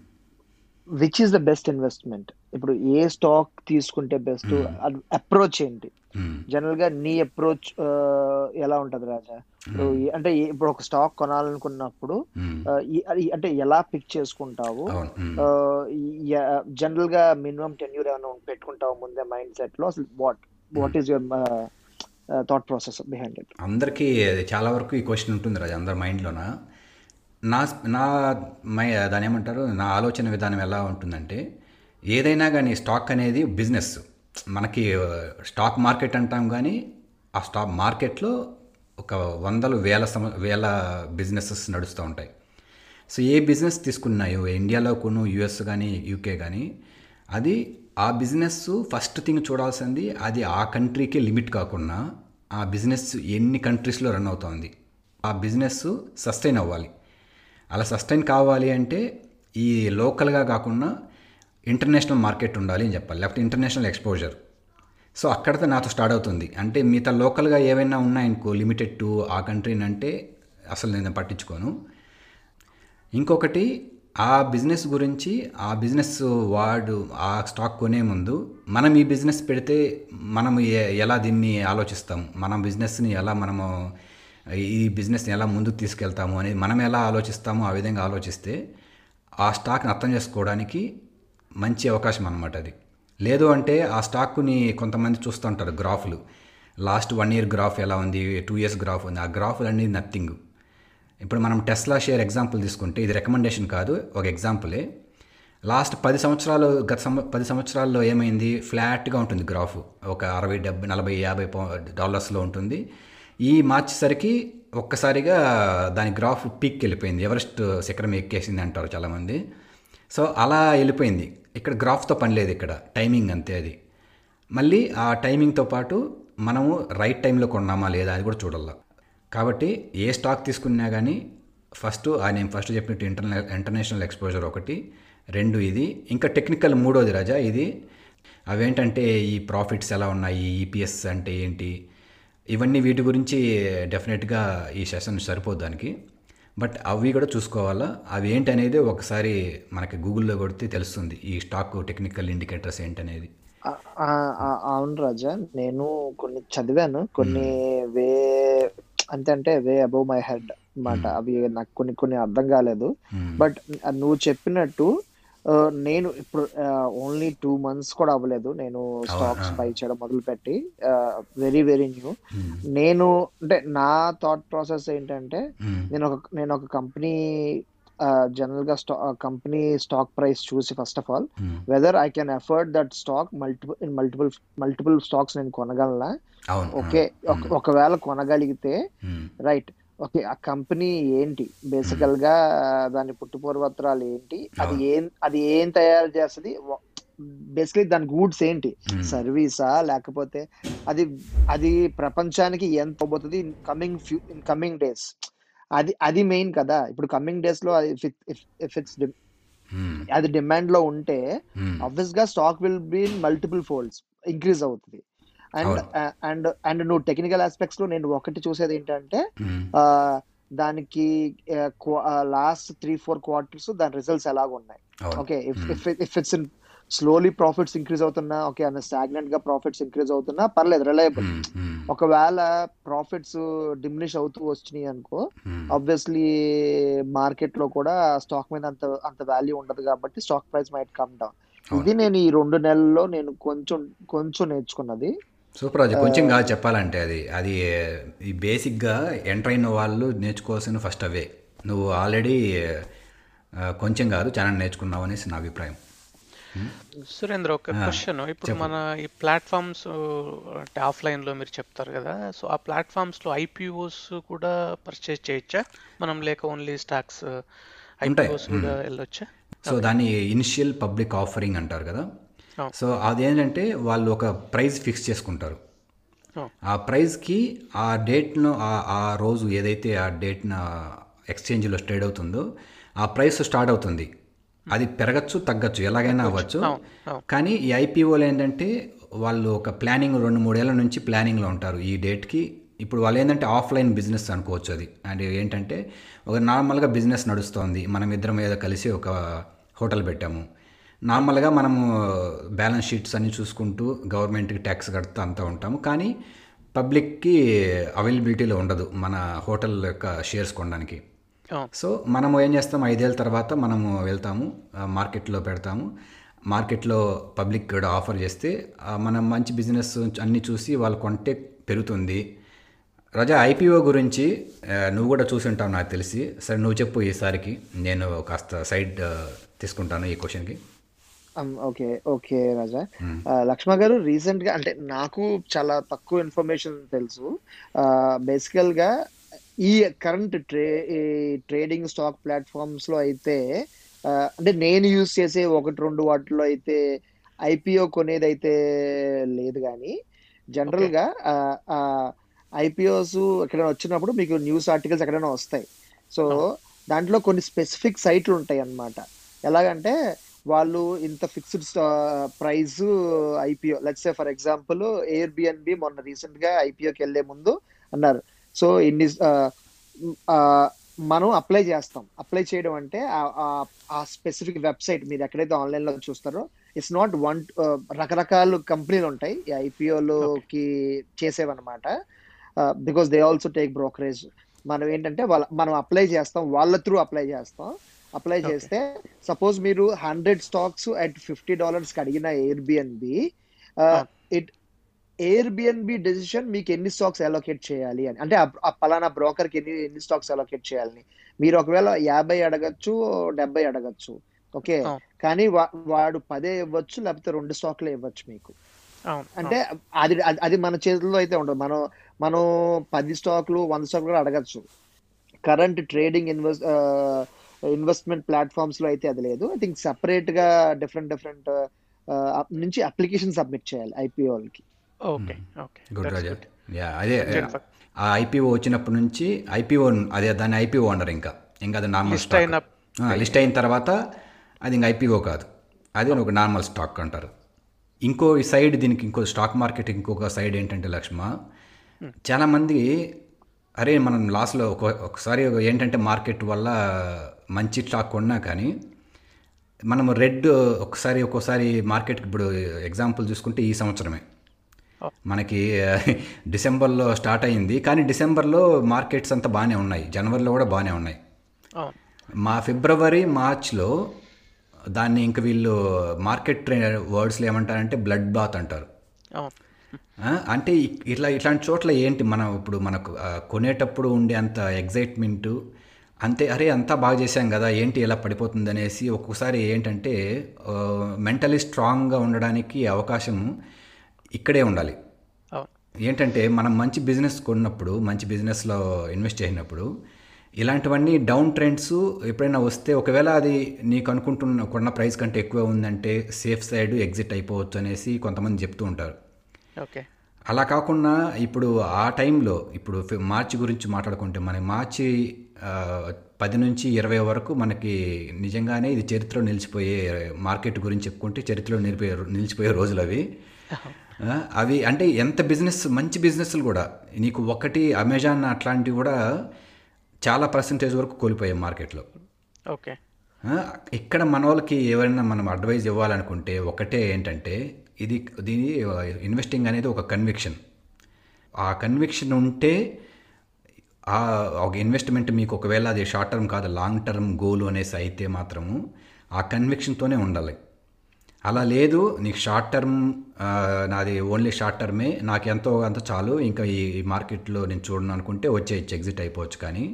which is the best investment ఇప్పుడు ఏ స్టాక్ తీసుకుంటే బెస్ట్ Hmm. అప్రోచ్ ఏంటి. జనరల్గా నీ అప్రోచ్ ఎలా ఉంటది రాజా? ఈ- అంటే ఇప్పుడు ఒక స్టాక్ కొనాలనుకున్నప్పుడు అది- అంటే ఎలా పిక్ చేసుకుంటావు. జనరల్గా మినిమం టెన్యూర్ ఏమైనా పెట్టుకుంటావు ముందే మైండ్ సెట్లో? అసలు what what is your thought process behind it అందరికీ అది చాలా వరకు ఈ క్వశ్చన్ ఉంటుంది రాజు అందరి మైండ్లోన నా నా మై దాని ఏమంటారు? నా ఆలోచన విధానం ఎలా ఉంటుందంటే ఏదైనా కానీ స్టాక్ అనేది బిజినెస్. మనకి స్టాక్ మార్కెట్ అంటాం కానీ ఆ స్టాక్ మార్కెట్లో ఒక వందలు వేల సమ వేల బిజినెసెస్ నడుస్తూ ఉంటాయి. సో ఏ బిజినెస్ తీసుకున్నాయో ఇండియాలో కొను యుఎస్ కానీ యూకే కానీ అది ఆ బిజినెస్ ఫస్ట్ థింగ్ చూడాల్సింది అది ఆ కంట్రీకి లిమిట్ కాకుండా ఆ బిజినెస్ ఎన్ని కంట్రీస్లో రన్ అవుతోంది. ఆ బిజినెస్ సస్టైన్ అవ్వాలి. అలా సస్టైన్ కావాలి అంటే ఈ లోకల్గా కాకుండా ఇంటర్నేషనల్ మార్కెట్ ఉండాలి అని చెప్పాలి. లేకపోతే ఇంటర్నేషనల్ ఎక్స్పోజర్. సో అక్కడితో నాతో స్టార్ట్ అవుతుంది. అంటే మిగతా లోకల్గా ఏవైనా ఉన్నాయనుకో లిమిటెడ్ టు ఆ కంట్రీని అంటే అసలు నేను పట్టించుకోను. ఇంకొకటి ఆ బిజినెస్ గురించి ఆ బిజినెస్ వాడు ఆ స్టాక్ కొనే ముందు మనం ఈ బిజినెస్ పెడితే మనం ఎలా దీన్ని ఆలోచిస్తాం? మన బిజినెస్ని ఎలా మనము ఈ బిజినెస్ని ఎలా ముందుకు తీసుకెళ్తాము అనేది మనం ఎలా ఆలోచిస్తామో ఆ విధంగా ఆలోచిస్తే ఆ స్టాక్ని అర్థం చేసుకోవడానికి మంచి అవకాశం అన్నమాట అది. లేదు అంటే ఆ స్టాక్ని కొంతమంది చూస్తుంటారు గ్రాఫ్లు. లాస్ట్ వన్ ఇయర్ గ్రాఫ్ ఎలా ఉంది టూ ఇయర్స్ గ్రాఫ్ ఉంది ఆ గ్రాఫ్లు అనేది నథింగ్. ఇప్పుడు మనం టెస్లా షేర్ ఎగ్జాంపుల్ తీసుకుంటే ఇది రికమెండేషన్ కాదు ఒక ఎగ్జాంపులే. లాస్ట్ పది సంవత్సరాలు గత సంవ పది సంవత్సరాల్లో ఏమైంది? ఫ్లాట్గా ఉంటుంది గ్రాఫ్. ఒక అరవై డెబ్బై నలభై యాభై డాలర్స్లో ఉంటుంది. ఈ మార్చేసరికి ఒక్కసారిగా దాని గ్రాఫ్ పీక్ వెళ్ళిపోయింది. ఎవరెస్ట్ శిఖరం ఎక్కేసింది అంటారు చాలామంది. సో అలా వెళ్ళిపోయింది. ఇక్కడ గ్రాఫ్తో పని లేదు ఇక్కడ. టైమింగ్ అంతే అది. మళ్ళీ ఆ టైమింగ్తో పాటు మనము రైట్ టైంలో కొన్నామా లేదా అది కూడా చూడాలి. కాబట్టి ఏ స్టాక్ తీసుకున్నా కానీ ఫస్ట్ నేను ఫస్ట్ చెప్పినట్టు ఇంటర్నే ఇంటర్నేషనల్ ఎక్స్పోజర్ ఒకటి రెండు ఇది ఇంకా టెక్నికల్ మూడోది రాజా ఇది. అవేంటంటే ఈ ప్రాఫిట్స్ ఎలా ఉన్నాయి ఈపీఎస్ అంటే ఏంటి ఇవన్నీ వీటి గురించి డెఫినెట్గా ఈ సెషన్ సరిపోదు దానికి. బట్ అవి కూడా చూసుకోవాలా? అవి ఏంటి అనేది ఒకసారి మనకి గూగుల్లో కొడితే తెలుస్తుంది. ఈ స్టాక్ టెక్నికల్ ఇండికేటర్స్ ఏంటనేది. అవును రాజా. నేను కొన్ని చదివాను. కొన్ని వే అంతే అంటే వే అబౌవ్ మై హెడ్ అన్నమాట అవి నాకు కొన్ని కొన్ని అర్థం కాలేదు. బట్ నువ్వు చెప్పినట్టు నేను ఇప్పుడు ఓన్లీ టూ మంత్స్ కూడా అవ్వలేదు నేను స్టాక్స్. బై చేయడం మొదలు పెట్టి వెరీ వెరీ న్యూ Hmm. నేను అంటే నా థాట్ ప్రాసెస్ ఏంటంటే Hmm. నేను ఒక నేను ఒక కంపెనీ జనరల్గా స్టా కంపెనీ స్టాక్ ప్రైస్ చూసి first of all Hmm. Whether I can afford that stock multiple in multiple multiple stocks నేను కొనగలనా ఓకే ఒక- ఒకవేళ కొనగలిగితే Hmm. రైట్ ఓకే ఆ కంపెనీ ఏంటి? బేసికల్గా దాని పుట్టుపూర్వత్రాలు ఏంటి? అది. ఏం అది ఏం తయారు చేస్తుంది? బేసికలీ దాని గూడ్స్ ఏంటి. సర్వీసా? లేకపోతే అది అది ప్రపంచానికి ఎంత పోతుంది in coming few in coming days. అది అది మెయిన్ కదా. ఇప్పుడు కమింగ్ డేస్లో ఇఫ్ ఇట్స్. అది డిమాండ్లో ఉంటే. ఆబ్వియస్గా stock will be multiple folds. Increase అవుతుంది. అండ్. అండ్ అండ్ నువ్వు టెక్నికల్ ఆస్పెక్ట్స్లో నేను ఒకటి చూసేది ఏంటంటే దానికి లాస్ట్ త్రీ ఫోర్ క్వార్టర్స్ దాని రిజల్ట్స్ ఎలాగ ఉన్నాయి. Okay if it's slowly profits increase అవుతున్నా ఓకే అన్న స్టాగ్నెంట్గా ప్రాఫిట్స్ ఇంక్రీజ్ అవుతున్నా పర్లేదు రిలయబుల్. ఒకవేళ ప్రాఫిట్స్ డిమినిష్ అవుతూ వచ్చినాయి అనుకో. ఆబ్వియస్లీ మార్కెట్లో కూడా స్టాక్ మీద అంత అంత వాల్యూ ఉండదు కాబట్టి stock price might come down. ఇది నేను ఈ రెండు నెలల్లో నేను కొంచెం కొంచెం నేర్చుకున్నది సూపర్ అది కొంచెం కాదు చెప్పాలంటే అది. అది ఈ బేసిక్గా ఎంటర్ అయిన వాళ్ళు నేర్చుకోవాల్సిన ఫస్ట్ అవే. నువ్వు ఆల్రెడీ కొంచెం కాదు చాలా నేర్చుకున్నావు అనేసి నా అభిప్రాయం. సురేంద్ర ఒక క్వశ్చన్ ఇప్పుడు. మన ఈ ప్లాట్ఫామ్స్ అంటే ఆఫ్లైన్లో మీరు చెప్తారు కదా సో ఆ ప్లాట్ఫామ్స్లో ఐపీఓస్ కూడా పర్చేజ్ చేయొచ్చా? మనం లేక ఓన్లీ స్టాక్స్ ఐపీఓస్ కూడా వెళ్ళొచ్చా? సో దాన్ని ఇనిషియల్ పబ్లిక్ ఆఫరింగ్ అంటారు కదా. సో అదేంటంటే వాళ్ళు ఒక ప్రైస్ ఫిక్స్ చేసుకుంటారు. అవును. ఆ ప్రైస్కి ఆ డేట్ను ఆ- రోజు ఏదైతే ఆ డేట్న ఎక్స్చేంజ్లో ట్రేడ్ అవుతుందో ఆ ప్రైస్ స్టార్ట్ అవుతుంది. అది పెరగచ్చు తగ్గచ్చు ఎలాగైనా అవ్వచ్చు. అవును. కానీ ఈ ఐపీఓలు ఏంటంటే వాళ్ళు ఒక ప్లానింగ్ రెండు మూడేళ్ళ నుంచి ప్లానింగ్లో ఉంటారు ఈ డేట్కి. ఇప్పుడు వాళ్ళు ఏంటంటే ఆఫ్లైన్ బిజినెస్ అనుకోవచ్చు అది. అండ్ ఏంటంటే ఒక నార్మల్గా బిజినెస్ నడుస్తోంది. మనం ఇద్దరం ఏదో కలిసి ఒక హోటల్ పెట్టాము. నార్మల్గా మనము బ్యాలెన్స్ షీట్స్ అన్ని చూసుకుంటూ గవర్నమెంట్కి ట్యాక్స్ కడుతూ అంతా ఉంటాము. కానీ పబ్లిక్కి అవైలబిలిటీలో ఉండదు మన హోటల్ యొక్క షేర్స్ కొనడానికి. సో మనము ఏం చేస్తాం? ఐదేళ్ళ తర్వాత మనము వెళ్తాము మార్కెట్లో పెడతాము. మార్కెట్లో పబ్లిక్ కూడా ఆఫర్ చేస్తే మనం మంచి బిజినెస్ అన్నీ చూసి వాళ్ళు కొంటే పెరుగుతుంది. రజా ఐపీఓ గురించి నువ్వు కూడా చూసి ఉంటావు నాకు తెలిసి. సరే నువ్వు చెప్పు ఈసారికి నేను కాస్త సైడ్ తీసుకుంటాను ఈ క్వశ్చన్కి. ఓకే ఓకే రాజా లక్ష్మ గారు రీసెంట్గా అంటే నాకు చాలా తక్కువ ఇన్ఫర్మేషన్ తెలుసు. బేసికల్గా ఈ కరెంట్ ట్రే ఈ ట్రేడింగ్ స్టాక్ ప్లాట్ఫామ్స్లో అయితే ఆ, అంటే నేను యూజ్ చేసే ఒకటి రెండు వాటిలో అయితే ఐపీఓ కొనేది అయితే లేదు కానీ జనరల్గా ఐపీఓస్ ఎక్కడైనా వచ్చినప్పుడు మీకు న్యూస్ ఆర్టికల్స్ ఎక్కడైనా వస్తాయి. సో దాంట్లో కొన్ని స్పెసిఫిక్ సైట్లు ఉంటాయి అన్నమాట ఎలాగంటే వాళ్ళు ఇంత fixed price IPO let's say for example Airbnb మొన్న రీసెంట్గా ఐపీఓకి వెళ్ళే ముందు అన్నారు. సో ఇన్ని మనం అప్లై చేస్తాం. అప్లై చేయడం అంటే ఆ- ఆ- స్పెసిఫిక్ వెబ్సైట్ మీరు ఎక్కడైతే ఆన్లైన్లో చూస్తారో ఇట్స్ నాట్ వన్ రకరకాల కంపెనీలు ఉంటాయి. ఈ ఐపీఓలోకి చేసేవన్నమాట. Because they also take brokerage మనం ఏంటంటే వాళ్ళ మనం అప్లై చేస్తాం వాళ్ళ త్రూ అప్లై చేస్తాం. అప్లై. చేస్తే సపోజ్ మీరు హండ్రెడ్ స్టాక్స్ అట్ ఫిఫ్టీ డాలర్స్కి అడిగిన Airbnb Ah. It Airbnb decision మీకు ఎన్ని స్టాక్స్ అలోకేట్ చేయాలి అని. అంటే ఆ- పలానా బ్రోకర్కి ఎన్ని ఎన్ని స్టాక్స్ అలోకేట్ చేయాలని. మీరు ఒకవేళ యాభై అడగచ్చు డెబ్బై అడగచ్చు. ఓకే. కానీ వాడు పదే ఇవ్వచ్చు లేకపోతే రెండు స్టాక్లే ఇవ్వచ్చు మీకు. అంటే అది అది- అది మన చేతుల్లో అయితే ఉండదు. మనం మనం పది స్టాక్లు వంద స్టాక్లు కూడా అడగచ్చు. కరెంట్ ట్రేడింగ్ ఇన్వెస్ట్ ఇన్వెస్ట్మెంట్ ప్లాట్ఫామ్స్లో అయితే అది లేదు. ఐ థింక్ సెపరేట్గా డిఫరెంట్ డిఫరెంట్ నుంచి అప్లికేషన్ సబ్మిట్ చేయాలి ఐపీఓలకి okay okay. Good Raja yeah అదే. ఆ ఐపీఓ వచ్చినప్పటి నుంచి ఐపీఓ అదే దాన్ని ఐపీఓ అన్నారు ఇంకా. ఇంకా అది నార్మల్ లిస్ట్ అయిన లిస్ట్ అయిన తర్వాత అది ఇంకా ఐపీఓ కాదు. అది ఒక నార్మల్ స్టాక్ అంటారు. ఇంకో ఈ సైడ్ దీనికి ఇంకో స్టాక్ మార్కెట్ ఇంకొక సైడ్ ఏంటంటే లక్ష్మ చాలామంది అరే మనం లాస్లో ఒక ఒకసారి ఏంటంటే మార్కెట్ వల్ల మంచి స్టాక్ కొన్నా కానీ మనము రెడ్ ఒకసారి ఒక్కోసారి మార్కెట్కి ఇప్పుడు ఎగ్జాంపుల్ చూసుకుంటే ఈ సంవత్సరమే. మనకి డిసెంబర్లో స్టార్ట్ అయింది కానీ డిసెంబర్లో మార్కెట్స్ అంతా బాగానే ఉన్నాయి. జనవరిలో కూడా బాగానే ఉన్నాయి. మా ఫిబ్రవరి మార్చ్లో దాన్ని ఇంక వీళ్ళు మార్కెట్ ట్రే వర్డ్స్లో ఏమంటారంటే బ్లడ్ బాత్ అంటారు. అంటే ఇట్లా ఇట్లాంటి చోట్ల ఏంటి? మనం ఇప్పుడు మనకు కొనేటప్పుడు ఉండే అంత ఎగ్జైట్మెంటు అంతే అరే అంతా బాగా చేశాం కదా ఏంటి ఇలా పడిపోతుంది అనేసి ఒక్కొక్కసారి ఏంటంటే మెంటలీ స్ట్రాంగ్గా ఉండడానికి అవకాశం ఇక్కడే ఉండాలి. ఏంటంటే మనం మంచి బిజినెస్ కొన్నప్పుడు మంచి బిజినెస్లో ఇన్వెస్ట్ చేసినప్పుడు ఇలాంటివన్నీ డౌన్ ట్రెండ్స్ ఎప్పుడైనా వస్తే ఒకవేళ అది నీకు అనుకుంటున్న కొన్న ప్రైస్ కంటే ఎక్కువ ఉందంటే సేఫ్ సైడ్ ఎగ్జిట్ అయిపోవచ్చు అనేసి కొంతమంది చెప్తూ ఉంటారు. ఓకే. అలా కాకుండా ఇప్పుడు ఆ టైంలో ఇప్పుడు మార్చి గురించి మాట్లాడుకుంటే మన మార్చి పది నుంచి ఇరవై వరకు మనకి నిజంగానే ఇది చరిత్రలో నిలిచిపోయే మార్కెట్ గురించి చెప్పుకుంటే చరిత్రలో నిలిపోయే నిలిచిపోయే రోజులు అవి. అవి అంటే ఎంత బిజినెస్ మంచి బిజినెస్లు కూడా. నీకు ఒకటి అమెజాన్ అట్లాంటివి కూడా చాలా పర్సంటేజ్ వరకు కోల్పోయాయి మార్కెట్లో. ఓకే. ఇక్కడ మన వాళ్ళకి ఎవరైనా మనం అడ్వైజ్ ఇవ్వాలనుకుంటే ఒకటే ఏంటంటే ఇది దీని ఇన్వెస్టింగ్ అనేది ఒక కన్విక్షన్ ఆ కన్విక్షన్ ఉంటే ఆ ఒక ఇన్వెస్ట్మెంట్ మీకు ఒకవేళ అది షార్ట్ టర్మ్ కాదు లాంగ్ టర్మ్ గోల్ అనేసి అయితే మాత్రము ఆ కన్విక్షన్తోనే ఉండాలి. అలా లేదు నీకు షార్ట్ టర్మ్ నాది ఓన్లీ షార్ట్ టర్మే నాకు ఎంతో అంత చాలు ఇంకా ఈ మార్కెట్లో నేను చూడను అనుకుంటే వచ్చే ఎగ్జిట్ అయిపోవచ్చు. కానీ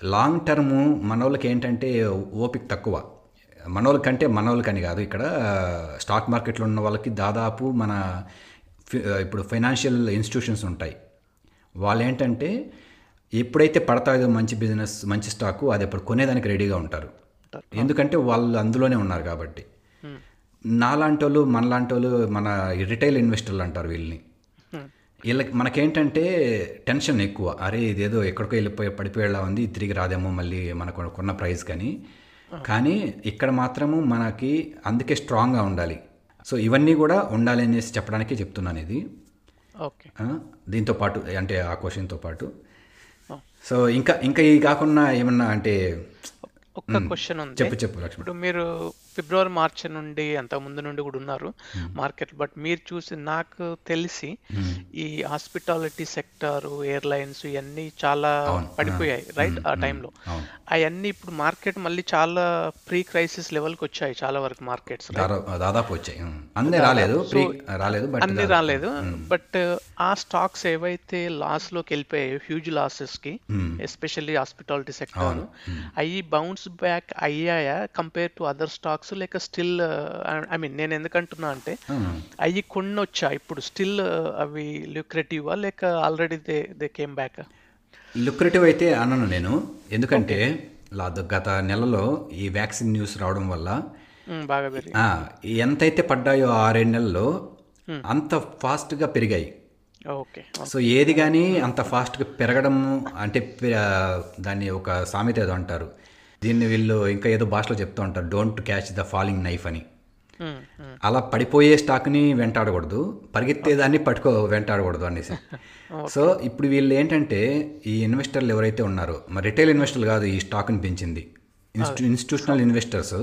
లాంగ్ టర్మ్ మన వాళ్ళకి ఏంటంటే ఓపిక తక్కువ. మనోళ్ళకంటే మనోళ్ళకని కాదు. ఇక్కడ స్టాక్ మార్కెట్లో ఉన్న వాళ్ళకి దాదాపు మన ఇప్పుడు ఫైనాన్షియల్ ఇన్స్టిట్యూషన్స్ ఉంటాయి. వాళ్ళు ఏంటంటే ఎప్పుడైతే పడతాయో మంచి బిజినెస్ మంచి స్టాకు అది ఎప్పుడు కొనేదానికి రెడీగా ఉంటారు. ఎందుకంటే వాళ్ళు అందులోనే ఉన్నారు కాబట్టి. నాలాంటి వాళ్ళు మనలాంటి వాళ్ళు మన రిటైల్ ఇన్వెస్టర్లు అంటారు వీళ్ళని. వీళ్ళకి మనకేంటంటే టెన్షన్ ఎక్కువ. అరే ఇదేదో ఎక్కడికో వెళ్ళిపోయి పడిపోయేలా ఉంది తిరిగి రాదేమో మళ్ళీ మనకు కొన్న ప్రైస్ కానీ. కానీ ఇక్కడ మాత్రము మనకి అందుకే స్ట్రాంగ్గా ఉండాలి. సో ఇవన్నీ కూడా ఉండాలి అనేసి చెప్పడానికి చెప్తున్నాను ఇది. దీంతో పాటు అంటే ఆ క్వశ్చన్తో పాటు. సో ఇంకా ఇంకా ఈ కాకుండా ఏమన్నా అంటే ఒక్క క్వశ్చన్ ఉంది. చెప్పు చెప్పు లక్ష్మణ్ ఇప్పుడు మీరు ఫిబ్రవరి మార్చి నుండి అంతకు ముందు నుండి కూడా ఉన్నారు Hmm. మార్కెట్ బట్ మీరు చూసి నాకు తెలిసి Hmm. ఈ హాస్పిటాలిటీ సెక్టార్ ఎయిర్లైన్స్ ఇవన్నీ చాలా అవును. పడిపోయాయి రైట్ Hmm. ఆ Hmm. టైంలో అవును అవన్నీ ఇప్పుడు మార్కెట్ మళ్ళీ చాలా ప్రీ క్రైసిస్ లెవెల్కి వచ్చాయి చాలా వరకు మార్కెట్స్ దాదాపు వచ్చాయి. అన్నీ రాలేదు రాలేదు బట్ అన్ని. రాలేదు. బట్ ఆ స్టాక్స్ ఏవైతే లాస్లోకి వెళ్ళిపోయాయో హ్యూజ్ లాసెస్కి. Especially hospitality sector. అవి బౌన్స్ బ్యాక్ అయ్యాయా కంపేర్ టు అదర్ స్టాక్స్ లేక స్టిల్ ఐ మీన్ నేను ఎందుకంటున్నా అంటే ఉమ్. అవి కొన్ని వచ్చా ఇప్పుడు స్టిల్ అవి లుక్రేటివా లేక already they they came back lucrative అయితే అన్నాను నేను. ఎందుకంటే గత నెలలో ఈ వ్యాక్సిన్ న్యూస్ రావడం వల్ల బాగా పెరిగి ఆ, ఎంతైతే పడ్డాయో ఆరేడు నెలల్లో అంత ఫాస్ట్గా పెరిగాయి. ఓకే సో ఏది కానీ అంత ఫాస్ట్గా పెరగడం అంటే దాన్ని ఒక సామెత ఏదో అంటారు. దీన్ని వీళ్ళు ఇంకా ఏదో భాషలో చెప్తూ ఉంటారు don't catch the falling knife అని. అలా పడిపోయే స్టాక్ని వెంటాడకూడదు పరిగెత్తేదాన్ని పట్టుకో వెంటాడకూడదు అనేసి. సో ఇప్పుడు వీళ్ళు ఏంటంటే ఈ ఇన్వెస్టర్లు ఎవరైతే ఉన్నారో మరి రిటైల్ ఇన్వెస్టర్లు కాదు ఈ స్టాక్ని పెంచింది. ఇన్స్టి ఇన్స్టిట్యూషనల్ ఇన్వెస్టర్స్.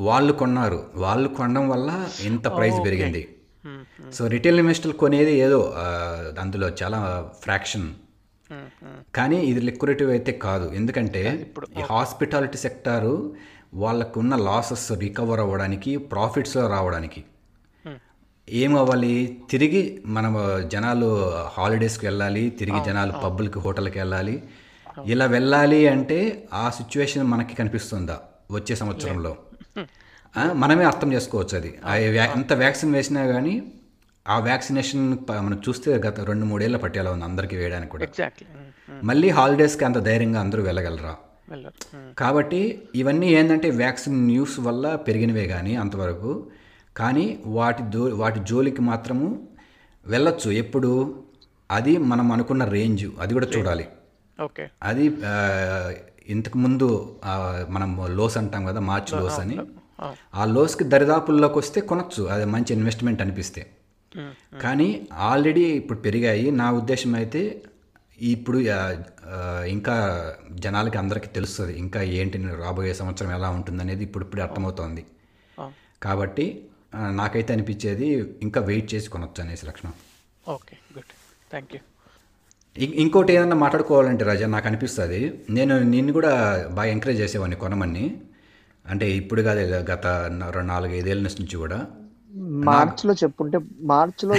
వాళ్ళు కొన్నారు. వాళ్ళు కొనడం వల్ల ఇంత ప్రైస్ పెరిగింది. సో రిటైల్ ఇన్వెస్టర్లు కొనేది ఏదో అందులో చాలా ఫ్రాక్షన్ కానీ ఇది లిక్విడిటివ్ అయితే కాదు. ఎందుకంటే ఈ హాస్పిటాలిటీ సెక్టారు వాళ్ళకున్న లాసెస్ రికవర్ అవ్వడానికి ప్రాఫిట్స్లో రావడానికి. ఏం అవ్వాలి? తిరిగి మనం జనాలు హాలిడేస్కి వెళ్ళాలి తిరిగి జనాలు పబ్బులకి హోటల్కి వెళ్ళాలి. ఇలా వెళ్ళాలి అంటే ఆ సిచ్యువేషన్ మనకి కనిపిస్తుందా వచ్చే సంవత్సరంలో? మనమే అర్థం చేసుకోవచ్చు అది. ఎంత వ్యాక్సిన్ వేసినా కానీ ఆ వ్యాక్సినేషన్ మనం చూస్తే గత రెండు మూడేళ్ళ పట్టేలా ఉంది అందరికీ వేయడానికి కూడా. ఎగ్జాక్ట్లీ మళ్ళీ హాలిడేస్కి అంత ధైర్యంగా అందరూ వెళ్ళగలరా? Mm. కాబట్టి ఇవన్నీ ఏంటంటే వ్యాక్సిన్ న్యూస్ వల్ల పెరిగినవే కానీ అంతవరకు. కానీ వాటి దో వాటి జోలికి మాత్రము వెళ్ళొచ్చు ఎప్పుడు. అది మనం అనుకున్న రేంజ్ అది కూడా చూడాలి. ఓకే అది ఇంతకు ముందు మనం లోస్ అంటాం కదా మార్చ్ లోస్ అని. ఆ లోస్కి దరిదాపుల్లోకి వస్తే కొనొచ్చు. అది మంచి ఇన్వెస్ట్మెంట్ అనిపిస్తే. Mm. కానీ ఆల్రెడీ ఇప్పుడు పెరిగాయి. నా ఉద్దేశం అయితే ఇప్పుడు ఇంకా జనాలకి అందరికీ తెలుస్తుంది ఇంకా ఏంటి రాబోయే సంవత్సరం ఎలా ఉంటుందనేది ఇప్పుడు ఇప్పుడు అర్థమవుతోంది. కాబట్టి నాకైతే అనిపించేది ఇంకా వెయిట్ చేసి కొనొచ్చు అనేసి లక్షణం ఓకే గుడ్. Thank you. ఇంకోటి ఏదన్నా మాట్లాడుకోవాలంటే రాజా నాకు అనిపిస్తుంది నేను నిన్ను కూడా బాగా ఎంకరేజ్ చేసేవాడిని కొనమని. అంటే ఇప్పుడు కాదు గత న- రెండు నాలుగు ఐదేళ్ళ నుంచి కూడా. మార్చ్లో చెప్పుంటే మార్చ్లో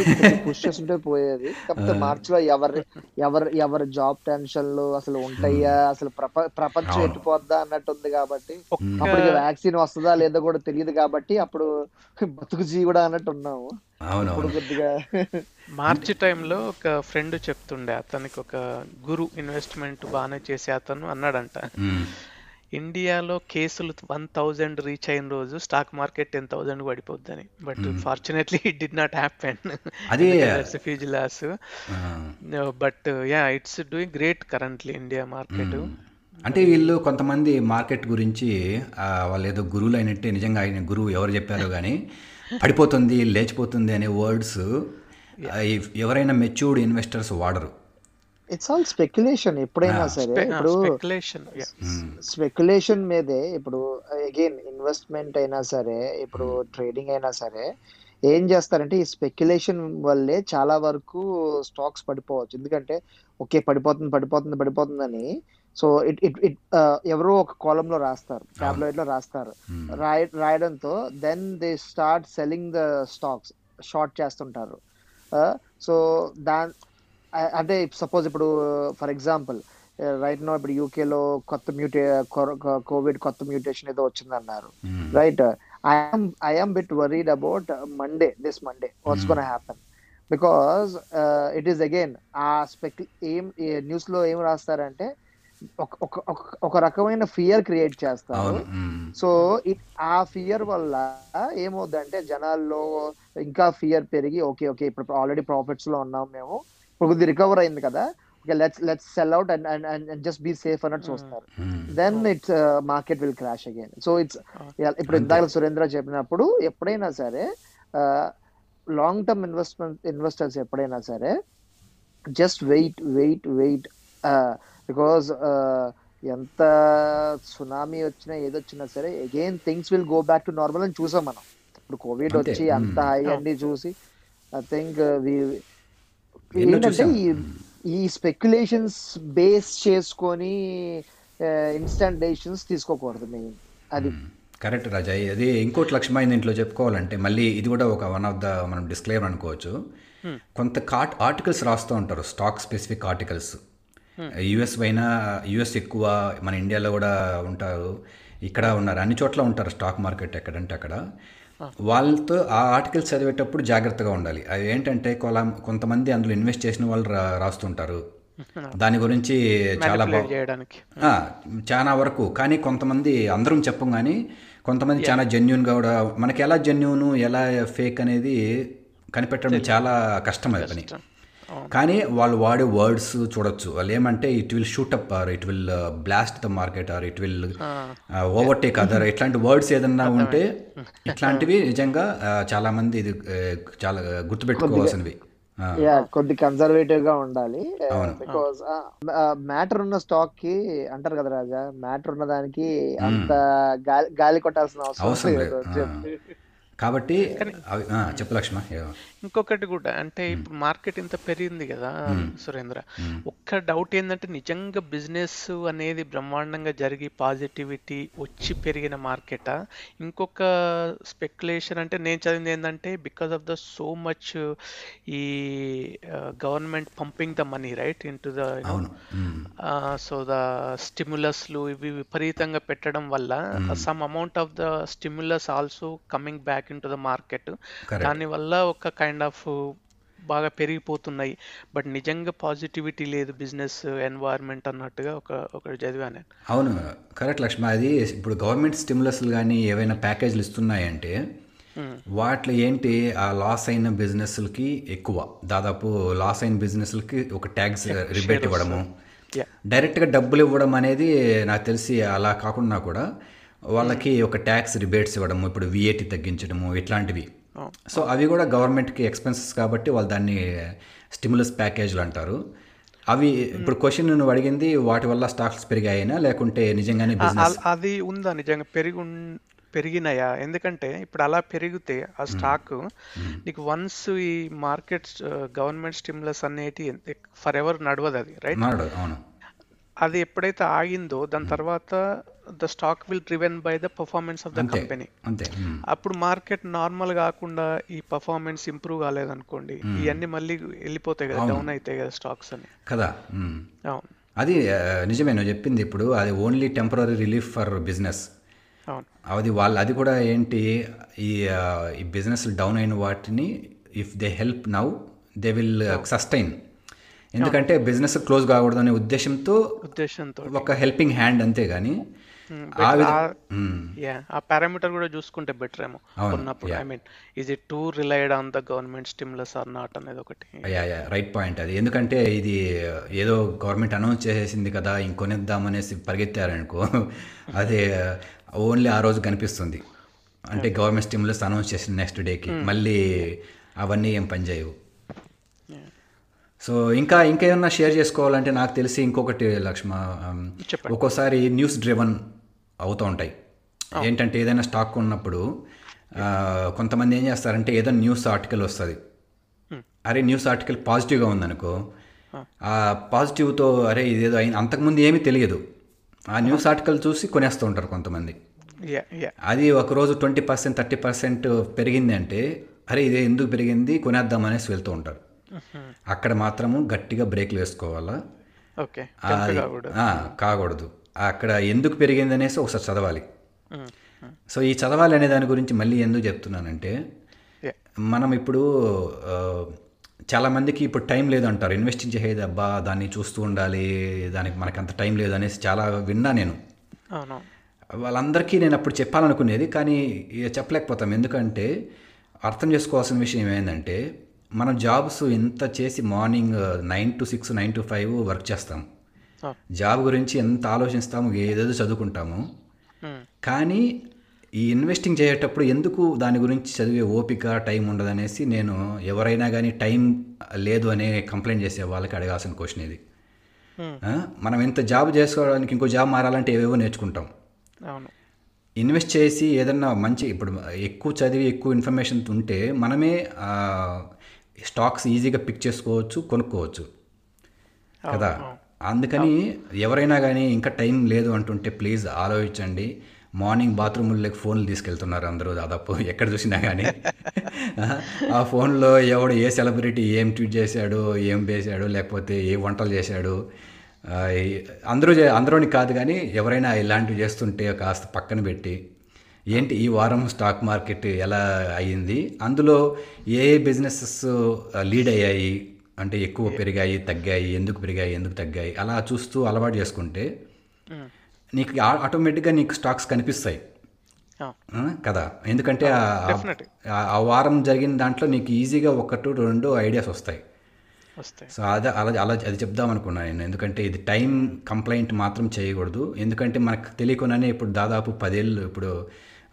పుష్ చేస్తుంటే పోయేది. కాకపోతే మార్చ్లో ఎవరి ఎవరి ఎవరి జాబ్ టెన్షన్లు అసలు ఉంటాయా? అసలు ప్రప ప్రపంచం. ఎట్టిపోద్దా అన్నట్టు ఉంది కాబట్టి అప్పటికి వ్యాక్సిన్ వస్తుందా లేదో కూడా తెలియదు కాబట్టి అప్పుడు బతుకు జీవుడా అన్నట్టు ఉన్నాము. మార్చి టైంలో ఒక ఫ్రెండ్ చెప్తుండే అతనికి ఒక గురు ఇన్వెస్ట్మెంట్ బాగానే చేసే అతను అన్నాడంట. ఇండియాలో కేసులు వన్ థౌజండ్ రీచ్ అయిన రోజు stock market ten thousand పడిపోద్దని. But fortunately it did not happen. అది. Huge loss but yeah it's doing great currently India market అంటే వీళ్ళు కొంతమంది మార్కెట్ గురించి వాళ్ళు ఏదో గురువులు అయినట్టే నిజంగా ఆయన గురువు ఎవరు చెప్పారో కానీ పడిపోతుంది లేచిపోతుంది అనే వర్డ్స్ ఎవరైనా మెచ్యూర్డ్ ఇన్వెస్టర్స్ వాడరు. ఇట్స్ ఆల్ స్పెక్యులేషన్ ఎప్పుడైనా సరే. ఇప్పుడు స్పెక్యులేషన్ స్పెక్యులేషన్ మీదే ఇప్పుడు అగైన్ ఇన్వెస్ట్మెంట్ అయినా సరే ఇప్పుడు ట్రేడింగ్ అయినా సరే ఏం చేస్తారంటే ఈ స్పెక్యులేషన్ వల్లే చాలా వరకు స్టాక్స్ పడిపోవచ్చు. ఎందుకంటే ఓకే పడిపోతుంది పడిపోతుంది పడిపోతుందని సో ఇట్ ఇట్ ఇట్ ఎవరో ఒక column లో రాస్తారు టాబ్లెట్లో రాస్తారు. రాయ రాయడంతో then they start selling the stocks short చేస్తుంటారు. సో దాని అంటే సపోజ్ ఇప్పుడు ఫర్ ఎగ్జాంపుల్ రైట్ నో ఇప్పుడు యూకేలో కొత్త మ్యూటే కోవిడ్ కొత్త మ్యూటేషన్ ఏదో వచ్చిందన్నారు. Right I'm I'm bit worried about Monday this Monday what's gonna happen because it is again uh spec ఏం న్యూస్లో ఏం రాస్తారంటే ఒక రకమైన ఫియర్ క్రియేట్ చేస్తారు. సో ఇట్ ఆ ఫియర్ వల్ల ఏమవుద్దంటే జనాల్లో ఇంకా ఫియర్ పెరిగి ఓకే ఓకే ఇప్పుడు ఆల్రెడీ ప్రాఫిట్స్లో ఉన్నాం మేము. ఇప్పుడు కొద్ది రికవర్ అయింది కదా okay let's let's sell out and and just be safe అన్నట్టు చూస్తారు. Then it's market will crash again so it's ఇప్పుడు ఇందాక సురేంద్ర చెప్పినప్పుడు ఎప్పుడైనా సరే లాంగ్ టర్మ్ ఇన్వెస్ట్మెంట్ ఇన్వెస్టర్స్ ఎప్పుడైనా సరే just wait wait wait because ఎంత సునామీ వచ్చినా ఏదొచ్చినా సరే again things will go back to normal అని చూసాం మనం ఇప్పుడు కోవిడ్. వచ్చి అంత. హై అవును. అన్ని చూసి ఐ థింక్ ఏంటంటే ఈ స్పెక్యులేషన్స్ బేస్ చేసుకొని ఇన్స్టంట్ డెసిషన్స్ తీసుకోకూడదు మెయిన్ అది కరెక్ట్ రాజా. అది ఇంకోటి లక్ష్యమైన దీంట్లో చెప్పుకోవాలంటే మళ్ళీ ఇది కూడా ఒక వన్ ఆఫ్ ద మనం డిస్క్లైమర్ అనుకోవచ్చు. కొంత కాట్ ఆర్టికల్స్ రాస్తూ ఉంటారు స్టాక్ స్పెసిఫిక్ ఆర్టికల్స్ యుఎస్ పైన యుఎస్ ఎక్కువ మన ఇండియాలో కూడా ఉంటారు. ఇక్కడ ఉన్నారు అన్ని చోట్ల ఉంటారు స్టాక్ మార్కెట్ ఎక్కడంటే అక్కడ. వాళ్ళతో ఆ ఆర్టికల్స్ చదివేటప్పుడు జాగ్రత్తగా ఉండాలి. అవి ఏంటంటే కొల కొంతమంది అందులో ఇన్వెస్ట్ చేసిన వాళ్ళు రా రాస్తుంటారు. దాని గురించి చాలా చాలా వరకు. కానీ కొంతమంది అందరం చెప్పం కానీ కొంతమంది చాలా జెన్యున్గా కూడా మనకి ఎలా జెన్యున్ ఎలా ఫేక్ అనేది కనిపెట్టడం చాలా కష్టం అది పని. కానీ వాళ్ళు వాడే వర్డ్స్ చూడొచ్చు. వాళ్ళు ఏమంటే it will shoot up or it will blast the market or it will overtake other ఇట్లాంటి వర్డ్స్ ఏదన్నా ఉంటే ఇట్లాంటివి నిజంగా చాలా మంది ఇది చాలా గుర్తుపెట్టుకోవాల్సినవి. కొద్ది కన్సర్వేటివ్గా ఉండాలి. బికాస్ మ్యాటర్ ఉన్న స్టాక్కి అంటారు కదా రాజా మ్యాటర్ ఉన్న దానికి అంత గాలి కొట్టాల్సిన అవసరం లేదు కాబట్టి చెప్పు లక్ష్మ ఇంకొకటి కూడా అంటే ఇప్పుడు మార్కెట్ ఇంత పెరిగింది కదా సురేంద్ర. ఒక్క డౌట్ ఏంటంటే నిజంగా బిజినెస్ అనేది బ్రహ్మాండంగా జరిగి పాజిటివిటీ వచ్చి పెరిగిన మార్కెటా. ఇంకొక స్పెక్యులేషన్ అంటే నేను చదివింది ఏంటంటే because of the so much ఈ government pumping the money right into the. So the స్టిమ్యులస్లు ఇవి విపరీతంగా పెట్టడం వల్ల some amount of the stimulus also coming back into the market. దానివల్ల ఒక కైండ్ ఆఫ్ బాగా పెరిగిపోతున్నాయి. బట్ నిజంగా పాజిటివిటీ లేదు బిజినెస్ ఎన్వైర్న్మెంట్ అన్నట్టుగా ఒక ఒకటి చదివాను నేను. అవును కరెక్ట్ లక్ష్మ. అది ఇప్పుడు గవర్నమెంట్ స్టిమ్యులస్లు కానీ ఏవైనా ప్యాకేజీలు ఇస్తున్నాయంటే వాటిలో ఏంటి? ఆ లాస్ అయిన బిజినెస్లకి ఎక్కువ. దాదాపు లాస్ అయిన బిజినెస్లకి ఒక ట్యాక్స్ రిబేట్ ఇవ్వడము. డైరెక్ట్గా డబ్బులు ఇవ్వడం అనేది నాకు తెలిసి అలా కాకుండా కూడా వాళ్ళకి ఒక ట్యాక్స్ రిబేట్స్ ఇవ్వడము. ఇప్పుడు విఏటి తగ్గించడము ఇట్లాంటివి. సో అవి కూడా గవర్నమెంట్కి ఎక్స్పెన్సెస్ కాబట్టి వాళ్ళు దాన్ని స్టిమ్యులస్ ప్యాకేజ్లు అంటారు. అవి ఇప్పుడు క్వశ్చన్ నువ్వు అడిగింది వాటి వల్ల స్టాక్స్ పెరిగాయినా? లేకుంటే నిజంగానే బిజినెస్? అది ఉందా నిజంగా? పెరిగి పెరిగినాయా? ఎందుకంటే ఇప్పుడు అలా పెరిగితే ఆ స్టాక్ నీకు వన్స్ ఈ మార్కెట్ గవర్నమెంట్ స్టిమ్యులస్ అనేటి ఫర్ ఎవర్ నడవదు అది రైట్? అది ఎప్పుడైతే ఆగిందో దాని తర్వాత the stock will driven by the performance of the company అంతే. అప్పుడు మార్కెట్ నార్మల్ కాకుండా ఈ పర్ఫార్మెన్స్ ఇంప్రూవ్ కాలేదనుకోండి ఇవన్నీ మళ్ళీ వెళ్ళిపోతాయి కదా డౌన్ అవుతాయి కదా స్టాక్స్ అని. కదా. అవును. అది నిజమే నువ్వు చెప్పింది ఇప్పుడు అది only temporary relief for business అది వాళ్ళు అది కూడా ఏంటి ఈ ఈ బిజినెస్ డౌన్ అయిన వాటిని if they help now they will sustain ఎందుకంటే బిజినెస్ క్లోజ్ కాకూడదు అనే ఉద్దేశంతో ఉద్దేశంతో ఒక హెల్పింగ్ హ్యాండ్ అంతే కానీ ఆ విధ ఆ- పారామీటర్ కూడా చూసుకుంటే బెటర్ ఏమో ఉన్నప్పుడు. I mean is it too relied on the government stimulus or not అనేది ఒకటి. రైట్ పాయింట్ అది. ఎందుకంటే ఇది ఏదో గవర్నమెంట్ అనౌన్స్ చేసేసింది కదా ఇంకొనిద్దామనేసి పరిగెత్తారనుకో అది ఓన్లీ ఆ రోజు కనిపిస్తుంది. అంటే గవర్నమెంట్ స్టిమ్యులస్ అనౌన్స్ చేసిన నెక్స్ట్ డేకి మళ్ళీ అవన్నీ ఏం పనిచేయవు. సో ఇంకా ఇంకా ఏమన్నా షేర్ చేసుకోవాలంటే నాకు తెలిసి ఇంకొకటి లక్ష్మ um. ఒక్కోసారి న్యూస్ డ్రివన్ అవుతూ ఉంటాయి. ఏంటంటే ఏదైనా స్టాక్ ఉన్నప్పుడు కొంతమంది ఏం చేస్తారంటే ఏదైనా న్యూస్ ఆర్టికల్ వస్తుంది. అరే న్యూస్ ఆర్టికల్ పాజిటివ్గా ఉందనుకో ఆ. పాజిటివ్తో అరే ఇదేదో అయింది అంతకుముందు ఏమీ తెలియదు. ఆ న్యూస్ ఆర్టికల్ చూసి కొనేస్తూ ఉంటారు కొంతమంది. అది ఒకరోజు ట్వంటీ పర్సెంట్ థర్టీ పర్సెంట్ పెరిగింది అంటే అరే ఇది ఎందుకు పెరిగింది కొనేద్దాం అనేసి వెళ్తూ ఉంటారు. అక్కడ మాత్రము గట్టిగా బ్రేక్లు వేసుకోవాలా? కాకూడదు. అక్కడ ఎందుకు పెరిగింది అనేసి ఒకసారి చదవాలి. సో ఈ చదవాలి అనే దాని గురించి మళ్ళీ ఎందుకు చెప్తున్నానంటే మనం ఇప్పుడు చాలామందికి ఇప్పుడు టైం లేదు అంటారు ఇన్వెస్టింగ్ చేసేది అబ్బా దాన్ని చూస్తూ ఉండాలి దానికి మనకు అంత టైం లేదు అనేసి చాలా విన్నా నేను. వాళ్ళందరికీ నేను అప్పుడు చెప్పాలనుకునేది కానీ చెప్పలేకపోతాం. ఎందుకంటే అర్థం చేసుకోవాల్సిన విషయం ఏంటంటే మనం జాబ్స్ ఎంత చేసి morning nine to six nine to five work చేస్తాం. జాబ్ గురించి ఎంత ఆలోచిస్తాము ఏదేదో చదువుకుంటాము. Hmm. కానీ ఈ ఇన్వెస్టింగ్ చేసేటప్పుడు ఎందుకు దాని గురించి చదివే ఓపిక టైం ఉండదనేసి నేను ఎవరైనా కానీ టైం లేదు అనే కంప్లైంట్ చేసే వాళ్ళకి అడగాల్సిన క్వశ్చన్ ఇది. Hmm. మనం ఇంత జాబ్ చేసుకోవడానికి ఇంకో జాబ్ మారాలంటే ఏవేవో నేర్చుకుంటాం. ఇన్వెస్ట్ చేసి ఏదన్నా మంచి ఇప్పుడు ఎక్కువ చదివి ఎక్కువ ఇన్ఫర్మేషన్ ఉంటే మనమే స్టాక్స్ ఈజీగా పిక్ చేసుకోవచ్చు కొనుక్కోవచ్చు. కదా? అందుకని ఎవరైనా కానీ ఇంకా టైం లేదు అంటుంటే ప్లీజ్ ఆలోచించండి. మార్నింగ్ బాత్రూమ్లోకి ఫోన్లు తీసుకెళ్తున్నారు అందరూ దాదాపు ఎక్కడ చూసినా కానీ ఆ ఫోన్లో ఎవడు ఏ సెలబ్రిటీ ఏం ట్వీట్ చేశాడు ఏం వేశాడు లేకపోతే ఏ వంటలు చేశాడు అందరూ అందరూని కాదు కానీ ఎవరైనా ఇలాంటివి చేస్తుంటే కాస్త పక్కన పెట్టి ఏంటి ఈ వారం స్టాక్ మార్కెట్ ఎలా అయ్యింది? అందులో ఏ ఏ బిజినెసెస్ లీడ్ అయ్యాయి? అంటే ఎక్కువ పెరిగాయి తగ్గాయి ఎందుకు పెరిగాయి ఎందుకు తగ్గాయి అలా చూస్తూ అలవాటు చేసుకుంటే. నీకు ఆటోమేటిక్గా నీకు స్టాక్స్ కనిపిస్తాయి. కదా? ఎందుకంటే ఆ- వారం జరిగిన దాంట్లో నీకు ఈజీగా ఒకటి రెండు ఐడియాస్ వస్తాయి. వస్తాయి. సో అదే అలా అలా అది చెప్దాం అనుకున్నాను నేను. ఎందుకంటే ఇది టైం కంప్లైంట్ మాత్రం చేయకూడదు. ఎందుకంటే మనకు తెలియకుండానే ఇప్పుడు దాదాపు పదేళ్ళు ఇప్పుడు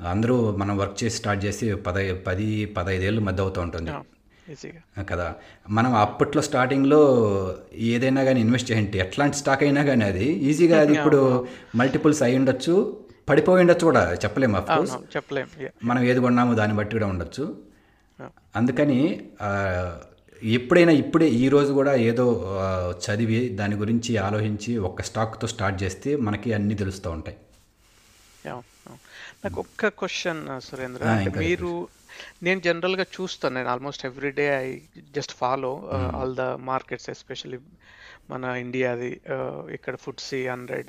అందరూ మనం వర్క్ చేసి స్టార్ట్ చేసి పదై పది పదహైదేళ్ళు మధ్య అవుతూ ఉంటుంది. కదా. మనం అప్పట్లో స్టార్టింగ్లో ఏదైనా కానీ ఇన్వెస్ట్ చేయండి. ఎట్లాంటి స్టాక్ అయినా కానీ అది ఈజీగా అది ఇప్పుడు మల్టిపుల్స్ అయి ఉండొచ్చు. పడిపోయి ఉండొచ్చు కూడా. చెప్పలేము అఫ్ కోర్స్ అవును చెప్పలేం Yeah. మనం ఏది కొన్నామో దాన్ని బట్టి కూడా ఉండొచ్చు. అందుకని ఎప్పుడైనా ఇప్పుడే ఈ రోజు కూడా ఏదో చదివి దాని గురించి ఆలోచించి ఒక స్టాక్తో స్టార్ట్ చేస్తే మనకి అన్నీ తెలుస్తూ ఉంటాయి. నాకు ఒక్క క్వశ్చన్ సురేంద్ర. మీరు నేను జనరల్గా చూస్తాను. నేను almost every day I just follow all the markets especially మన ఇండియాది uh, ఇక్కడ FTSE hundred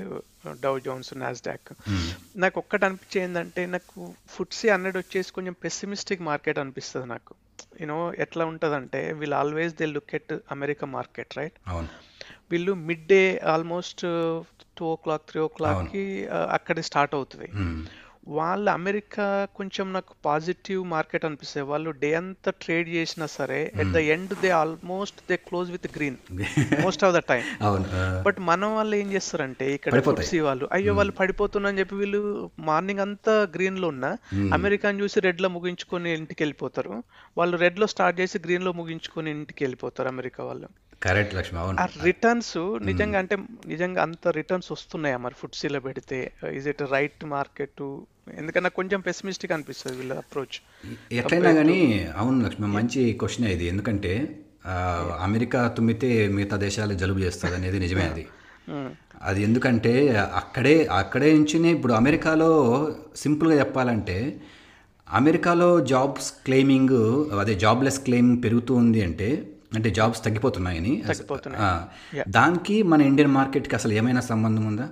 Dow Jones Nasdaq. నాకు ఒక్కటి అనిపించేది ఏంటంటే నాకు ఫుడ్సీ హండ్రెడ్ వచ్చేసి కొంచెం పెసిమిస్టిక్ మార్కెట్ అనిపిస్తుంది నాకు. యూనో ఎట్లా ఉంటుందంటే వీళ్ళు always they look at America market right? వీళ్ళు midday almost two o'clock three ఓ క్లాక్కి అక్కడ స్టార్ట్ అవుతుంది. మ్మ్. వాళ్ళు అమెరికా కొంచెం నాకు పాజిటివ్ మార్కెట్ అనిపిస్తుంది వాళ్ళు డే అంతా ట్రేడ్ చేసినా సరే at the end they almost they close with green most of the time అవును. ఆ, బట్ మన వాళ్ళు ఏం చేస్తారంటే ఇక్కడ. ఫుడ్సీ వాళ్ళు అయ్యో వాళ్ళు పడిపోతున్నా అని చెప్పి వీళ్ళు మార్నింగ్ అంతా గ్రీన్లో ఉన్నా అమెరికాని చూసి రెడ్లో ముగించుకొని ఇంటికి వెళ్ళిపోతారు. వాళ్ళు రెడ్లో స్టార్ట్ చేసి గ్రీన్లో ముగించుకొని ఇంటికి వెళ్ళిపోతారు అమెరికా వాళ్ళు. కరెక్ట్ లక్ష్మి అవును. ఆ రిటర్న్స్ నిజంగా అంటే నిజంగా అంత రిటర్న్స్ వస్తున్నాయా మరి ఫుడ్సీలో పెడితే? ఇస్ ఇట్ రైట్ మార్కెట్ ఎందుకన్నా కొంచెం పెసిమిస్టిక్ అనిపిస్తుంది వీళ్ళ అప్రోచ్ ఎట్లయినా కానీ అవును లక్ష్మి మంచి క్వశ్చన్ ఇది. ఎందుకంటే అమెరికా తుమ్మితే మిగతా దేశాలు జలుబు చేస్తుంది అనేది నిజమే అది. అది ఎందుకంటే అక్కడే అక్కడే నుంచినే ఇప్పుడు అమెరికాలో సింపుల్గా చెప్పాలంటే అమెరికాలో జాబ్స్ క్లెయిమింగ్ అదే జాబ్లెస్ క్లెయిమ్ పెరుగుతూ ఉంది అంటే అంటే జాబ్స్ తగ్గిపోతున్నాయని. దానికి మన ఇండియన్ మార్కెట్కి అసలు ఏమైనా సంబంధం ఉందా?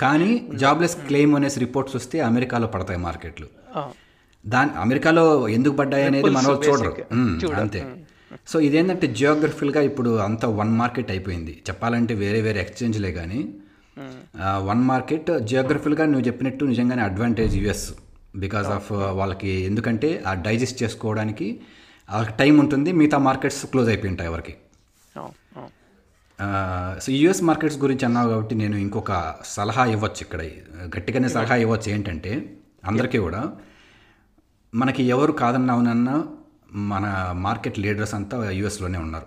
కానీ జాబ్లెస్ క్లెయిమ్ అనేసి రిపోర్ట్స్ వస్తే అమెరికాలో పడతాయి మార్కెట్లు. దాని అమెరికాలో ఎందుకు పడ్డాయి అనేది మన చూడరు. అంతే. సో ఇదేంటంటే జియోగ్రఫికల్గా ఇప్పుడు అంతా వన్ మార్కెట్ అయిపోయింది. చెప్పాలంటే వేరే వేరే ఎక్స్చేంజ్లే కానీ వన్ మార్కెట్ జియోగ్రఫికల్గా నువ్వు చెప్పినట్టు నిజంగానే అడ్వాంటేజ్ యుఎస్ బికాస్ ఆఫ్ వాళ్ళకి ఎందుకంటే ఆ డైజెస్ట్ చేసుకోవడానికి వాళ్ళకి టైం ఉంటుంది మిగతా మార్కెట్స్ క్లోజ్ అయిపోయి ఉంటాయి ఎవరికి సో యుఎస్ మార్కెట్స్ గురించి అన్నావు కాబట్టి నేను ఇంకొక సలహా ఇవ్వచ్చు ఇక్కడ. గట్టిగానే సలహా ఇవ్వచ్చు ఏంటంటే అందరికీ కూడా మనకి ఎవరు కాదన్నావునన్నా మన మార్కెట్ లీడర్స్ అంతా యుఎస్లోనే ఉన్నారు.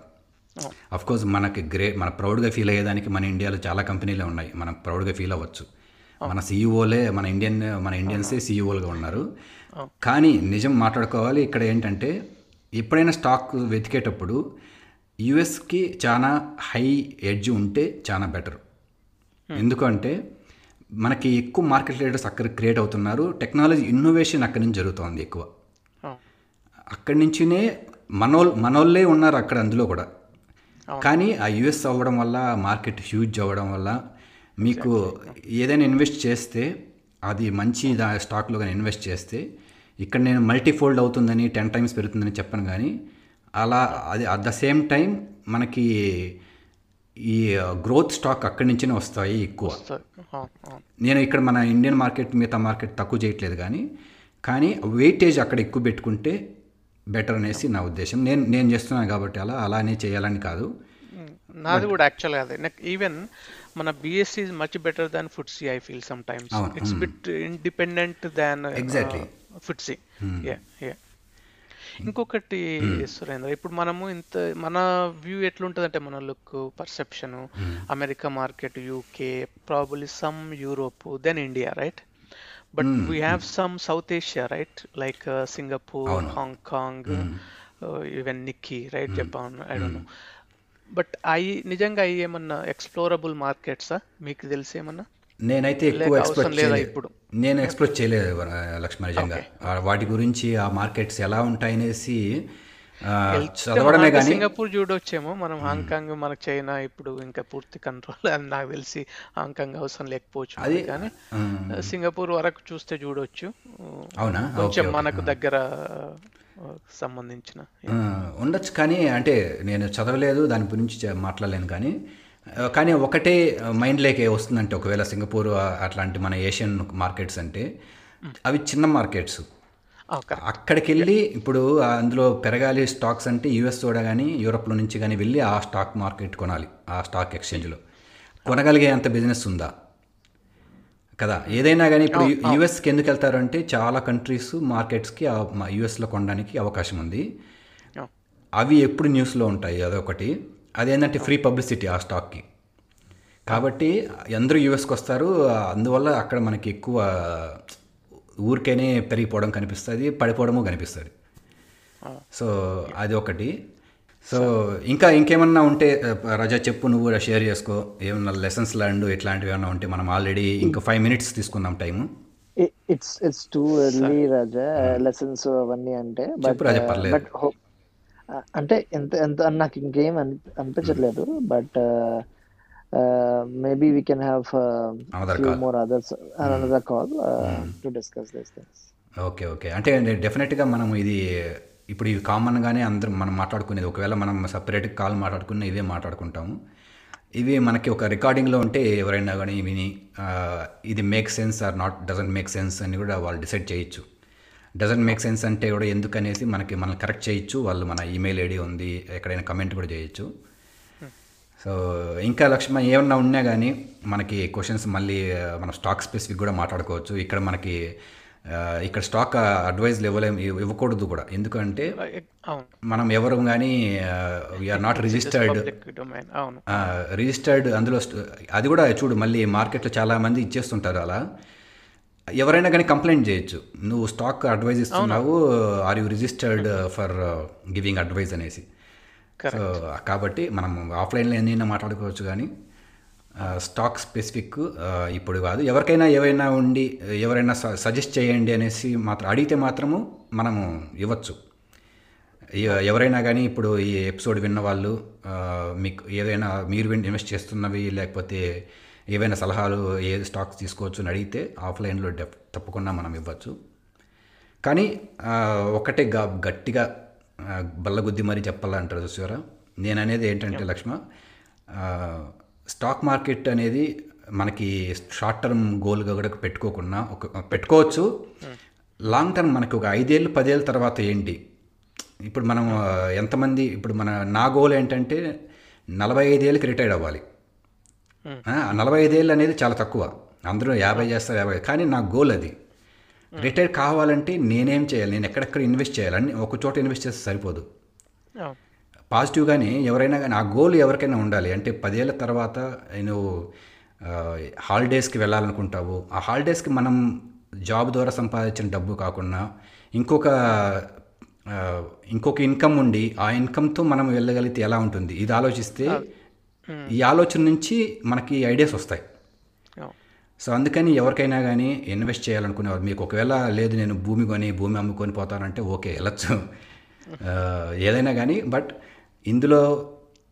అఫ్ కోర్స్ మనకి గ్రేట్ మన ప్రౌడ్గా ఫీల్ అయ్యేదానికి మన ఇండియాలో చాలా కంపెనీలే ఉన్నాయి. మనం ప్రౌడ్గా ఫీల్ అవ్వచ్చు. మన సీఈఓలే మన ఇండియన్ మన ఇండియన్సే సీఈఓలుగా ఉన్నారు. కానీ నిజం మాట్లాడుకోవాలి. ఇక్కడ ఏంటంటే ఎప్పుడైనా స్టాక్ వెతికేటప్పుడు యుఎస్కి చాలా హై ఎడ్జ్ ఉంటే చాలా బెటర్. ఎందుకంటే మనకి ఎక్కువ మార్కెట్ లీడర్స్ అక్కడ క్రియేట్ అవుతున్నారు. టెక్నాలజీ ఇన్నోవేషన్ అక్కడి నుంచి జరుగుతోంది ఎక్కువ. అక్కడి నుంచినే మనోల్ మనోళ్ళే ఉన్నారు అక్కడ అందులో కూడా. కానీ ఆ యుఎస్ అవ్వడం వల్ల మార్కెట్ హ్యూజ్ అవ్వడం వల్ల మీకు ఏదైనా ఇన్వెస్ట్ చేస్తే అది మంచి దా స్టాక్లో కానీ ఇన్వెస్ట్ చేస్తే ఇక్కడ నేను మల్టీ ఫోల్డ్ అవుతుందని టెన్ టైమ్స్ పెరుగుతుందని చెప్పను కానీ అలా అది అట్ ద సేమ్ టైం మనకి ఈ గ్రోత్ స్టాక్ అక్కడి నుంచినే వస్తాయి ఎక్కువ. నేను ఇక్కడ మన ఇండియన్ మార్కెట్ మిగతా మార్కెట్ తక్కువ చేయట్లేదు కానీ కానీ వెయిటేజ్ అక్కడ ఎక్కువ పెట్టుకుంటే బెటర్ అనేసి నా ఉద్దేశం. నేను నేను చేస్తున్నాను కాబట్టి అలా అలానే చేయాలని కాదు. నాది కూడా యాక్చువల్గా అదే. నాకు ఈవెన్ మన BSE is much better than FTSE I feel sometimes it's bit independent than Exactly. Yeah yeah ఇంకొకటి సురేంద్ర ఇప్పుడు మనము ఇంత మన వ్యూ ఎట్లుంటదంటే మన look perception America market UK probably some Europe then India right but we have some South Asia right like Singapore. Hong Kong even Nikkei right Japan I don't know but అవి నిజంగా అవి ఏమన్నా ఎక్స్ప్లోరబుల్ మార్కెట్సా మీకు తెలిసి ఏమన్నా? నేనైతే ఎక్కువ ఎక్స్ప్లోర్ చేయలేదు ఇప్పుడు? నేను ఎక్స్ప్లోర్ చేయలేదు ఆ, లక్ష్మణ నిజంగా. ఆ, వాటి గురించి ఆ మార్కెట్స్ ఎలా ఉంటాయనేసి చదవడమే కానీ సింగపూర్ చూడొచ్చేమో మనం హాంకాంగ్ మనకు చైనా ఇప్పుడు ఇంకా పూర్తి కంట్రోల్ అని నాకు తెలిసి హాంకాంగ్ అవసరం లేకపోవచ్చు అది కానీ సింగపూర్ వరకు చూస్తే చూడొచ్చు అవునా? కొంచెం. మనకు దగ్గర సంబంధించిన ఉండొచ్చు కానీ అంటే నేను చదవలేదు దాని గురించి మాట్లాడలేను కానీ కానీ ఒకటే మైండ్లోకి వస్తుందంటే ఒకవేళ సింగపూర్ అట్లాంటి మన ఏషియన్ మార్కెట్స్ అంటే అవి చిన్న మార్కెట్స్. అక్కడికి వెళ్ళి ఇప్పుడు అందులో పెరగాలి స్టాక్స్ అంటే యూఎస్ కూడా కానీ యూరోప్లో నుంచి కానీ వెళ్ళి ఆ స్టాక్ మార్కెట్ కొనాలి ఆ స్టాక్ ఎక్స్చేంజ్లో. కొనగలిగే అంత బిజినెస్ ఉందా? కదా ఏదైనా కానీ ఇప్పుడు యూఎస్కి ఎందుకు వెళ్తారు అంటే చాలా కంట్రీస్ మార్కెట్స్కి యూఎస్లో కొనడానికి అవకాశం ఉంది. అవి ఎప్పుడు న్యూస్లో ఉంటాయి అదొకటి. అదేంటంటే ఫ్రీ పబ్లిసిటీ ఆ స్టాక్కి. కాబట్టి అందరూ యూఎస్కి వస్తారు అందువల్ల అక్కడ మనకి ఎక్కువ ఊరికేనే పెరిగిపోవడం కనిపిస్తుంది పడిపోవడము కనిపిస్తుంది. సో అది ఒకటి. సో ఇంకా ఇంకేమన్నా ఉంటే రజా చెప్పు నువ్వు కూడా షేర్ చేసుకో. ఏమన్నా లెసన్స్ లర్న్ ఇట్లాంటివి ఏమన్నా ఉంటే మనం ఆల్రెడీ ఇంకా ఫైవ్ మినిట్స్ తీసుకుందాం time. It's it's too early Raja. Lessons అవన్నీ అంటే చెప్పు రాజా, పర్లేదు. బట్ అంటే ఎంత ఎంత నాకు ఇంకేం అనిపి- అనిపించట్లేదు but maybe we can have. More others another call to discuss this things okay okay అంటే డెఫినెట్గా మనం ఇది ఇప్పుడు ఇవి కామన్గానే అందరం మనం మాట్లాడుకునేది ఒకవేళ మనం సపరేట్గా కాల్ మాట్లాడుకున్న ఇవే మాట్లాడుకుంటాము. ఇవి మనకి ఒక రికార్డింగ్లో ఉంటే ఎవరైనా కానీ విని ఇది make sense or not doesn't make sense అని కూడా వాళ్ళు డిసైడ్ చేయొచ్చు. డజంట్ మేక్ సెన్స్ అంటే కూడా ఎందుకనేసి మనకి మనం కరెక్ట్ చేయొచ్చు. వాళ్ళు మన ఈమెయిల్ ఐడి ఉంది ఎక్కడైనా కమెంట్ కూడా చేయొచ్చు. సో ఇంకా లక్ష్మణ్ ఏమన్నా ఉన్నా కానీ మనకి క్వశ్చన్స్ మళ్ళీ ఆ, మనం స్టాక్ స్పెసిఫిక్ కూడా మాట్లాడుకోవచ్చు. ఇక్కడ మనకి ఆ, ఇక్కడ స్టాక్ అడ్వైజ్లు ఇవ్వలేం ఇవ్- ఇవ్వకూడదు కూడా. ఎందుకంటే అవును. మనం ఎవరు కానీ వీఆర్ నాట్ రిజిస్టర్డ్ రిజిస్టర్డ్ అందులో అది కూడా చూడు మళ్ళీ మార్కెట్లో చాలామంది ఇచ్చేస్తుంటారు అలా. ఎవరైనా కానీ కంప్లైంట్ చేయొచ్చు. నువ్వు స్టాక్ అడ్వైజ్ ఇస్తున్నావు are you registered for giving advice అనేసి. సో కాబట్టి మనం ఆఫ్లైన్లో ఎన్నైనా మాట్లాడుకోవచ్చు కానీ స్టాక్ స్పెసిఫిక్ ఇప్పుడు కాదు. ఎవరికైనా ఏవైనా ఉండి ఎవరైనా సజెస్ట్ చేయండి అనేసి మాత్రం అడిగితే మాత్రము మనము ఇవ్వచ్చు. ఎవరైనా కానీ ఇప్పుడు ఈ ఎపిసోడ్ విన్న వాళ్ళు మీకు ఏదైనా మీరు ఇన్వెస్ట్ చేస్తున్నవి లేకపోతే ఏవైనా సలహాలు ఏ స్టాక్స్ తీసుకోవచ్చు అని అడిగితే ఆఫ్లైన్లో డెఫ్ తప్పకుండా మనం ఇవ్వచ్చు. కానీ ఒకటే గా గట్టిగా బల్లగుద్ది మరీ చెప్పాలంటారు చూసారా? నేను అనేది ఏంటంటే లక్ష్మ స్టాక్ మార్కెట్ అనేది మనకి షార్ట్ టర్మ్ గోల్గా కూడా పెట్టుకోకుండా ఒక పెట్టుకోవచ్చు. లాంగ్ టర్మ్ మనకి ఒక ఐదేళ్ళు పదేళ్ళ తర్వాత ఏంటి? ఇప్పుడు మనం ఎంతమంది ఇప్పుడు మన నా గోల్ ఏంటంటే నలభై ఐదేళ్ళకి రిటైర్డ్ అవ్వాలి. నలభై ఐదేళ్ళు అనేది చాలా తక్కువ. అందరూ యాభై చేస్తారు యాభై. కానీ నా గోల్ అది. రిటైర్ కావాలంటే నేనేం చేయాలి? నేను ఎక్కడెక్కడ ఇన్వెస్ట్ చేయాలి? అన్ని ఒక చోట ఇన్వెస్ట్ చేస్తే సరిపోదు. అవును పాజిటివ్గానే ఎవరైనా కానీ ఆ గోల్ ఎవరికైనా ఉండాలి. అంటే పదేళ్ళ తర్వాత ఆ, హాలిడేస్కి వెళ్ళాలనుకుంటావు. ఆ హాలిడేస్కి మనం జాబ్ ద్వారా సంపాదించిన డబ్బు కాకుండా ఇంకొక ఇంకొక ఇన్కమ్ ఉండి ఆ ఇన్కమ్తో మనం వెళ్ళగలిగితే ఎలా ఉంటుంది? ఇది ఆలోచిస్తే ఈ ఆలోచన నుంచి మనకి ఐడియాస్ వస్తాయి. అవును సో అందుకని ఎవరికైనా కానీ ఇన్వెస్ట్ చేయాలనుకునేవారు మీకు ఒకవేళ లేదు నేను భూమి కొని భూమి అమ్ముకొని పోతానంటే ఓకే వెళ్ళచ్చు. ఆ, ఏదైనా కానీ బట్ ఇందులో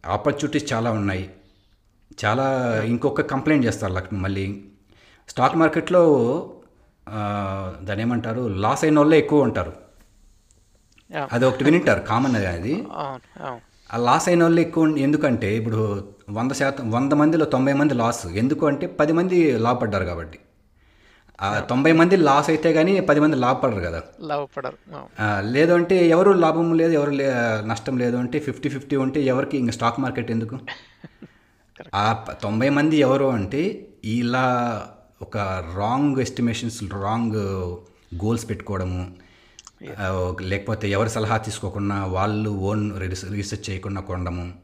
ఆపర్చునిటీస్ చాలా ఉన్నాయి. చాలా ఇంకొక కంప్లైంట్ చేస్తారు లక్ష్మి మళ్ళీ స్టాక్ మార్కెట్లో ఆ, దాన్ని ఏమంటారు లాస్ అయిన వాళ్ళే ఎక్కువ ఉంటారు. అది ఒకటి వినింటారు కామన్ అది. ఆ లాస్ అయిన వాళ్ళు ఎక్కువ ఎందుకంటే ఇప్పుడు వంద శాతం వంద మందిలో తొంభై మంది లాస్ ఎందుకు అంటే పది మంది లాభపడ్డారు కాబట్టి. ఆ తొంభై మంది లాస్ అయితే కానీ పది మంది లాభపడరు కదా. లాభపడరు లేదు అంటే ఎవరు లాభం లేదు ఎవరు నష్టం లేదు అంటే ఫిఫ్టీ ఫిఫ్టీ ఉంటే ఎవరికి ఇంక స్టాక్ మార్కెట్ ఎందుకు? ఆ తొంభై మంది ఎవరు అంటే ఇలా ఒక రాంగ్ ఎస్టిమేషన్స్ రాంగ్ గోల్స్ పెట్టుకోవడము లేకపోతే ఎవరి సలహా తీసుకోకుండా వాళ్ళు ఓన్ రీసెర్చ్ చేయకుండా కొనడము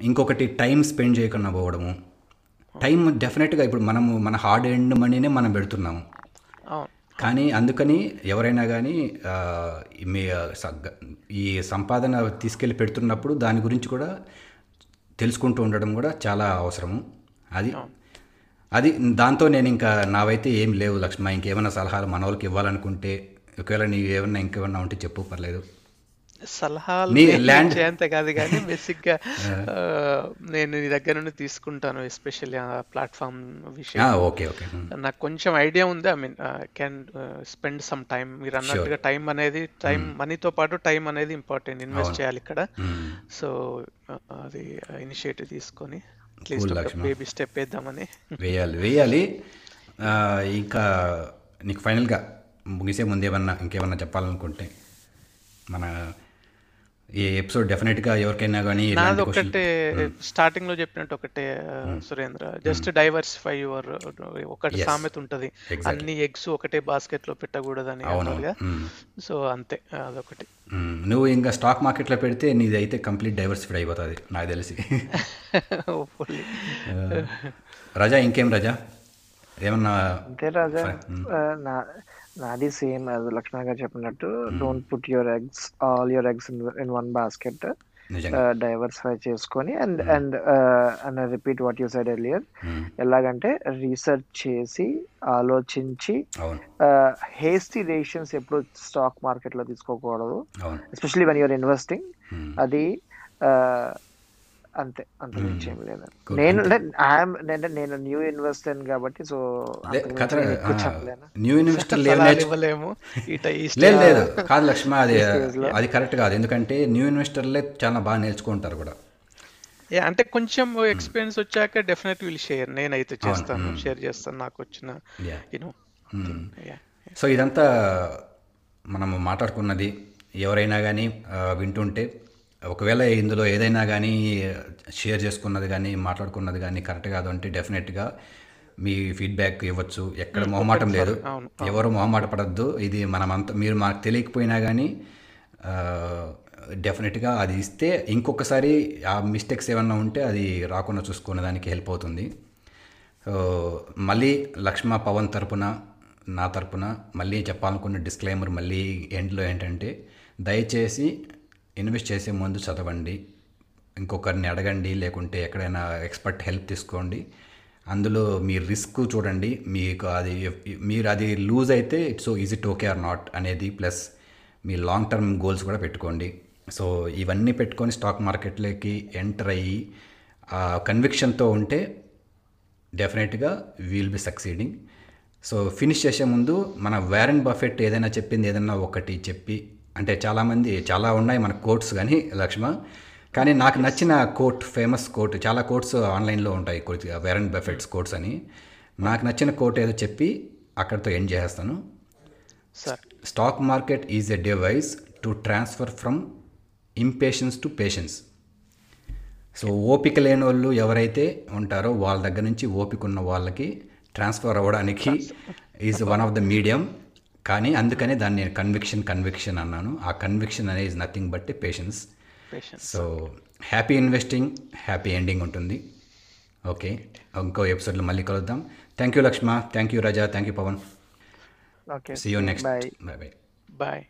ఇంకొకటి టైం స్పెండ్ చేయకుండా పోవడము. టైం డెఫినెట్గా ఇప్పుడు మనము మన హార్డ్ ఎండ్ మనీనే మనం పెడుతున్నాము. కానీ అందుకని ఎవరైనా కానీ మీ ఈ సంపాదన తీసుకెళ్ళి పెడుతున్నప్పుడు దాని గురించి కూడా తెలుసుకుంటూ ఉండడం కూడా చాలా అవసరము. అది అది దాంతో నేను ఇంకా నావైతే ఏం లేవు లక్ష్మ. ఇంకేమైనా సలహాలు మన వాళ్ళకి ఇవ్వాలనుకుంటే ఒకవేళ నీవు ఏమన్నా ఇంకేమన్నా ఉంటే చెప్పు పర్లేదు. సలహాలు ఇచ్చేంత కాదు కానీ బేసిక్గా నేను నీ దగ్గర నుండి తీసుకుంటాను ఎస్పెషల్లీ ఆ ప్లాట్ఫామ్ విషయం. Okay okay. నాకు కొంచెం ఐడియా ఉంది. I mean can spend some time మీరు అన్నట్టుగా టైం అనేది టైం మనీతో పాటు టైం అనేది ఇంపార్టెంట్. ఇన్వెస్ట్ చేయాలి ఇక్కడ. సో అది ఇనిషియేటివ్ తీసుకొని. బేబీ స్టెప్ వేద్దామని. వేయాలి వేయాలి. ఇంకా నీకు ఫైనల్గా ముగిసే ముందు ఏమన్నా ఇంకేమన్నా చెప్పాలనుకుంటే మన ఈ ఎపిసోడ్ డెఫినెట్గా ఎవరికైనా కానీ ఒకటే స్టార్టింగ్లో చెప్పినట్టు ఒకటే సురేంద్ర. జస్ట్ డైవర్సిఫై యువర్ ఒకటి. సామెత ఉంటది. అన్ని ఎగ్స్ ఒకటే బాస్కెట్లో పెట్టకూడదని. సో అంతే అదొకటి. నువ్వు ఇంకా స్టాక్ మార్కెట్లో పెడితే నీది అయితే కంప్లీట్ డైవర్సిఫైడ్ అయిపోతుంది నాకు తెలిసి. రజా ఇంకేం రజా? ఏమన్నా అంతే రాజా? నాది సేమ్ అది లక్ష్మణ గారు చెప్పినట్టు. Don't put your eggs all your eggs in one basket diversify చేసుకొని and and and repeat what you said earlier. ఎలాగంటే రీసెర్చ్ చేసి ఆలోచించి హేస్టీ డెసిషన్స్ ఎప్పుడు స్టాక్ మార్కెట్లో తీసుకోకూడదు. Especially when you're investing. అది ఆ, అంతే అంత మించి ఏం లేదు. నేను అంటే నేను న్యూ ఇన్వెస్టర్ కాబట్టి సో న్యూ ఈ లేదు లేదు. కాదు లక్ష్మ అది అది కరెక్ట్ కాదు. ఎందుకంటే న్యూ ఇన్వెస్టర్లే చాలా బాగా నేర్చుకుంటారు కూడా. అంటే కొంచెం ఎక్స్పీరియన్స్ వచ్చాక డెఫినెట్ విల్ షేర్ నేనైతే చేస్తాను షేర్ చేస్తాను నాకు వచ్చిన. యూనో సో ఇదంతా మనము మాట్లాడుకున్నది ఎవరైనా కానీ వింటుంటే ఒకవేళ ఇందులో ఏదైనా కానీ షేర్ చేసుకున్నది కానీ మాట్లాడుకున్నది కానీ కరెక్ట్ కాదు అంటే డెఫినెట్గా మీ ఫీడ్బ్యాక్ ఇవ్వచ్చు. ఎక్కడ మొహమాటం లేదు. ఎవరు మొహమాట పడద్దు. ఇది మనమంతా మీరు మాకు తెలియకపోయినా కానీ డెఫినెట్గా అది ఇస్తే ఇంకొకసారి ఆ మిస్టేక్స్ ఏమన్నా ఉంటే అది రాకుండా చూసుకునే దానికి హెల్ప్ అవుతుంది. సో మళ్ళీ లక్ష్మ పవన్ తరపున నా తరపున మళ్ళీ చెప్పాలనుకున్న డిస్క్లైమర్ మళ్ళీ ఎండ్లో ఏంటంటే దయచేసి ఇన్వెస్ట్ చేసే ముందు చదవండి ఇంకొకరిని అడగండి లేకుంటే ఎక్కడైనా ఎక్స్పర్ట్ హెల్ప్ తీసుకోండి. అందులో మీ రిస్క్ చూడండి మీకు అది మీరు అది లూజ్ అయితే ఇట్స్ సో ఈజీ టోకే ఓకే ఆర్ నాట్ అనేది ప్లస్ మీ లాంగ్ టర్మ్ గోల్స్ కూడా పెట్టుకోండి. సో ఇవన్నీ పెట్టుకొని స్టాక్ మార్కెట్లోకి ఎంటర్ అయ్యి ఆ కన్విక్షన్తో ఉంటే డెఫినెట్గా we'll be succeeding. So finish చేసే ముందు మన వ్యారెన్ బఫెట్ ఏదైనా చెప్పింది ఏదైనా ఒకటి చెప్పి అంటే చాలామంది చాలా ఉన్నాయి మన కోట్స్ కానీ లక్ష్మ. కానీ నాకు నచ్చిన కోట్ ఫేమస్ కోట్ చాలా కోట్స్ ఆన్లైన్లో ఉంటాయి కొద్దిగా వ్యారన్ బఫెట్స్ కోట్స్ అని. నాకు నచ్చిన కోట్ ఏదో చెప్పి అక్కడితో ఎండ్ చేసేస్తాను sir. Stock market is a device to transfer from impatience to patience. So ఓపిక లేని వాళ్ళు ఎవరైతే ఉంటారో వాళ్ళ దగ్గర నుంచి ఓపిక ఉన్న వాళ్ళకి ట్రాన్స్ఫర్ అవ్వడానికి is one of the medium. కానీ అందుకనే దాన్ని నేను కన్విక్షన్ కన్విక్షన్ అన్నాను. ఆ కన్విక్షన్ అనేది is nothing but patience patience so happy investing happy ending ఉంటుంది. ఓకే ఇంకో ఎపిసోడ్లో మళ్ళీ కలుద్దాం. Thank you Lakshma thank you Raja thank you Pavan okay see you next bye bye bye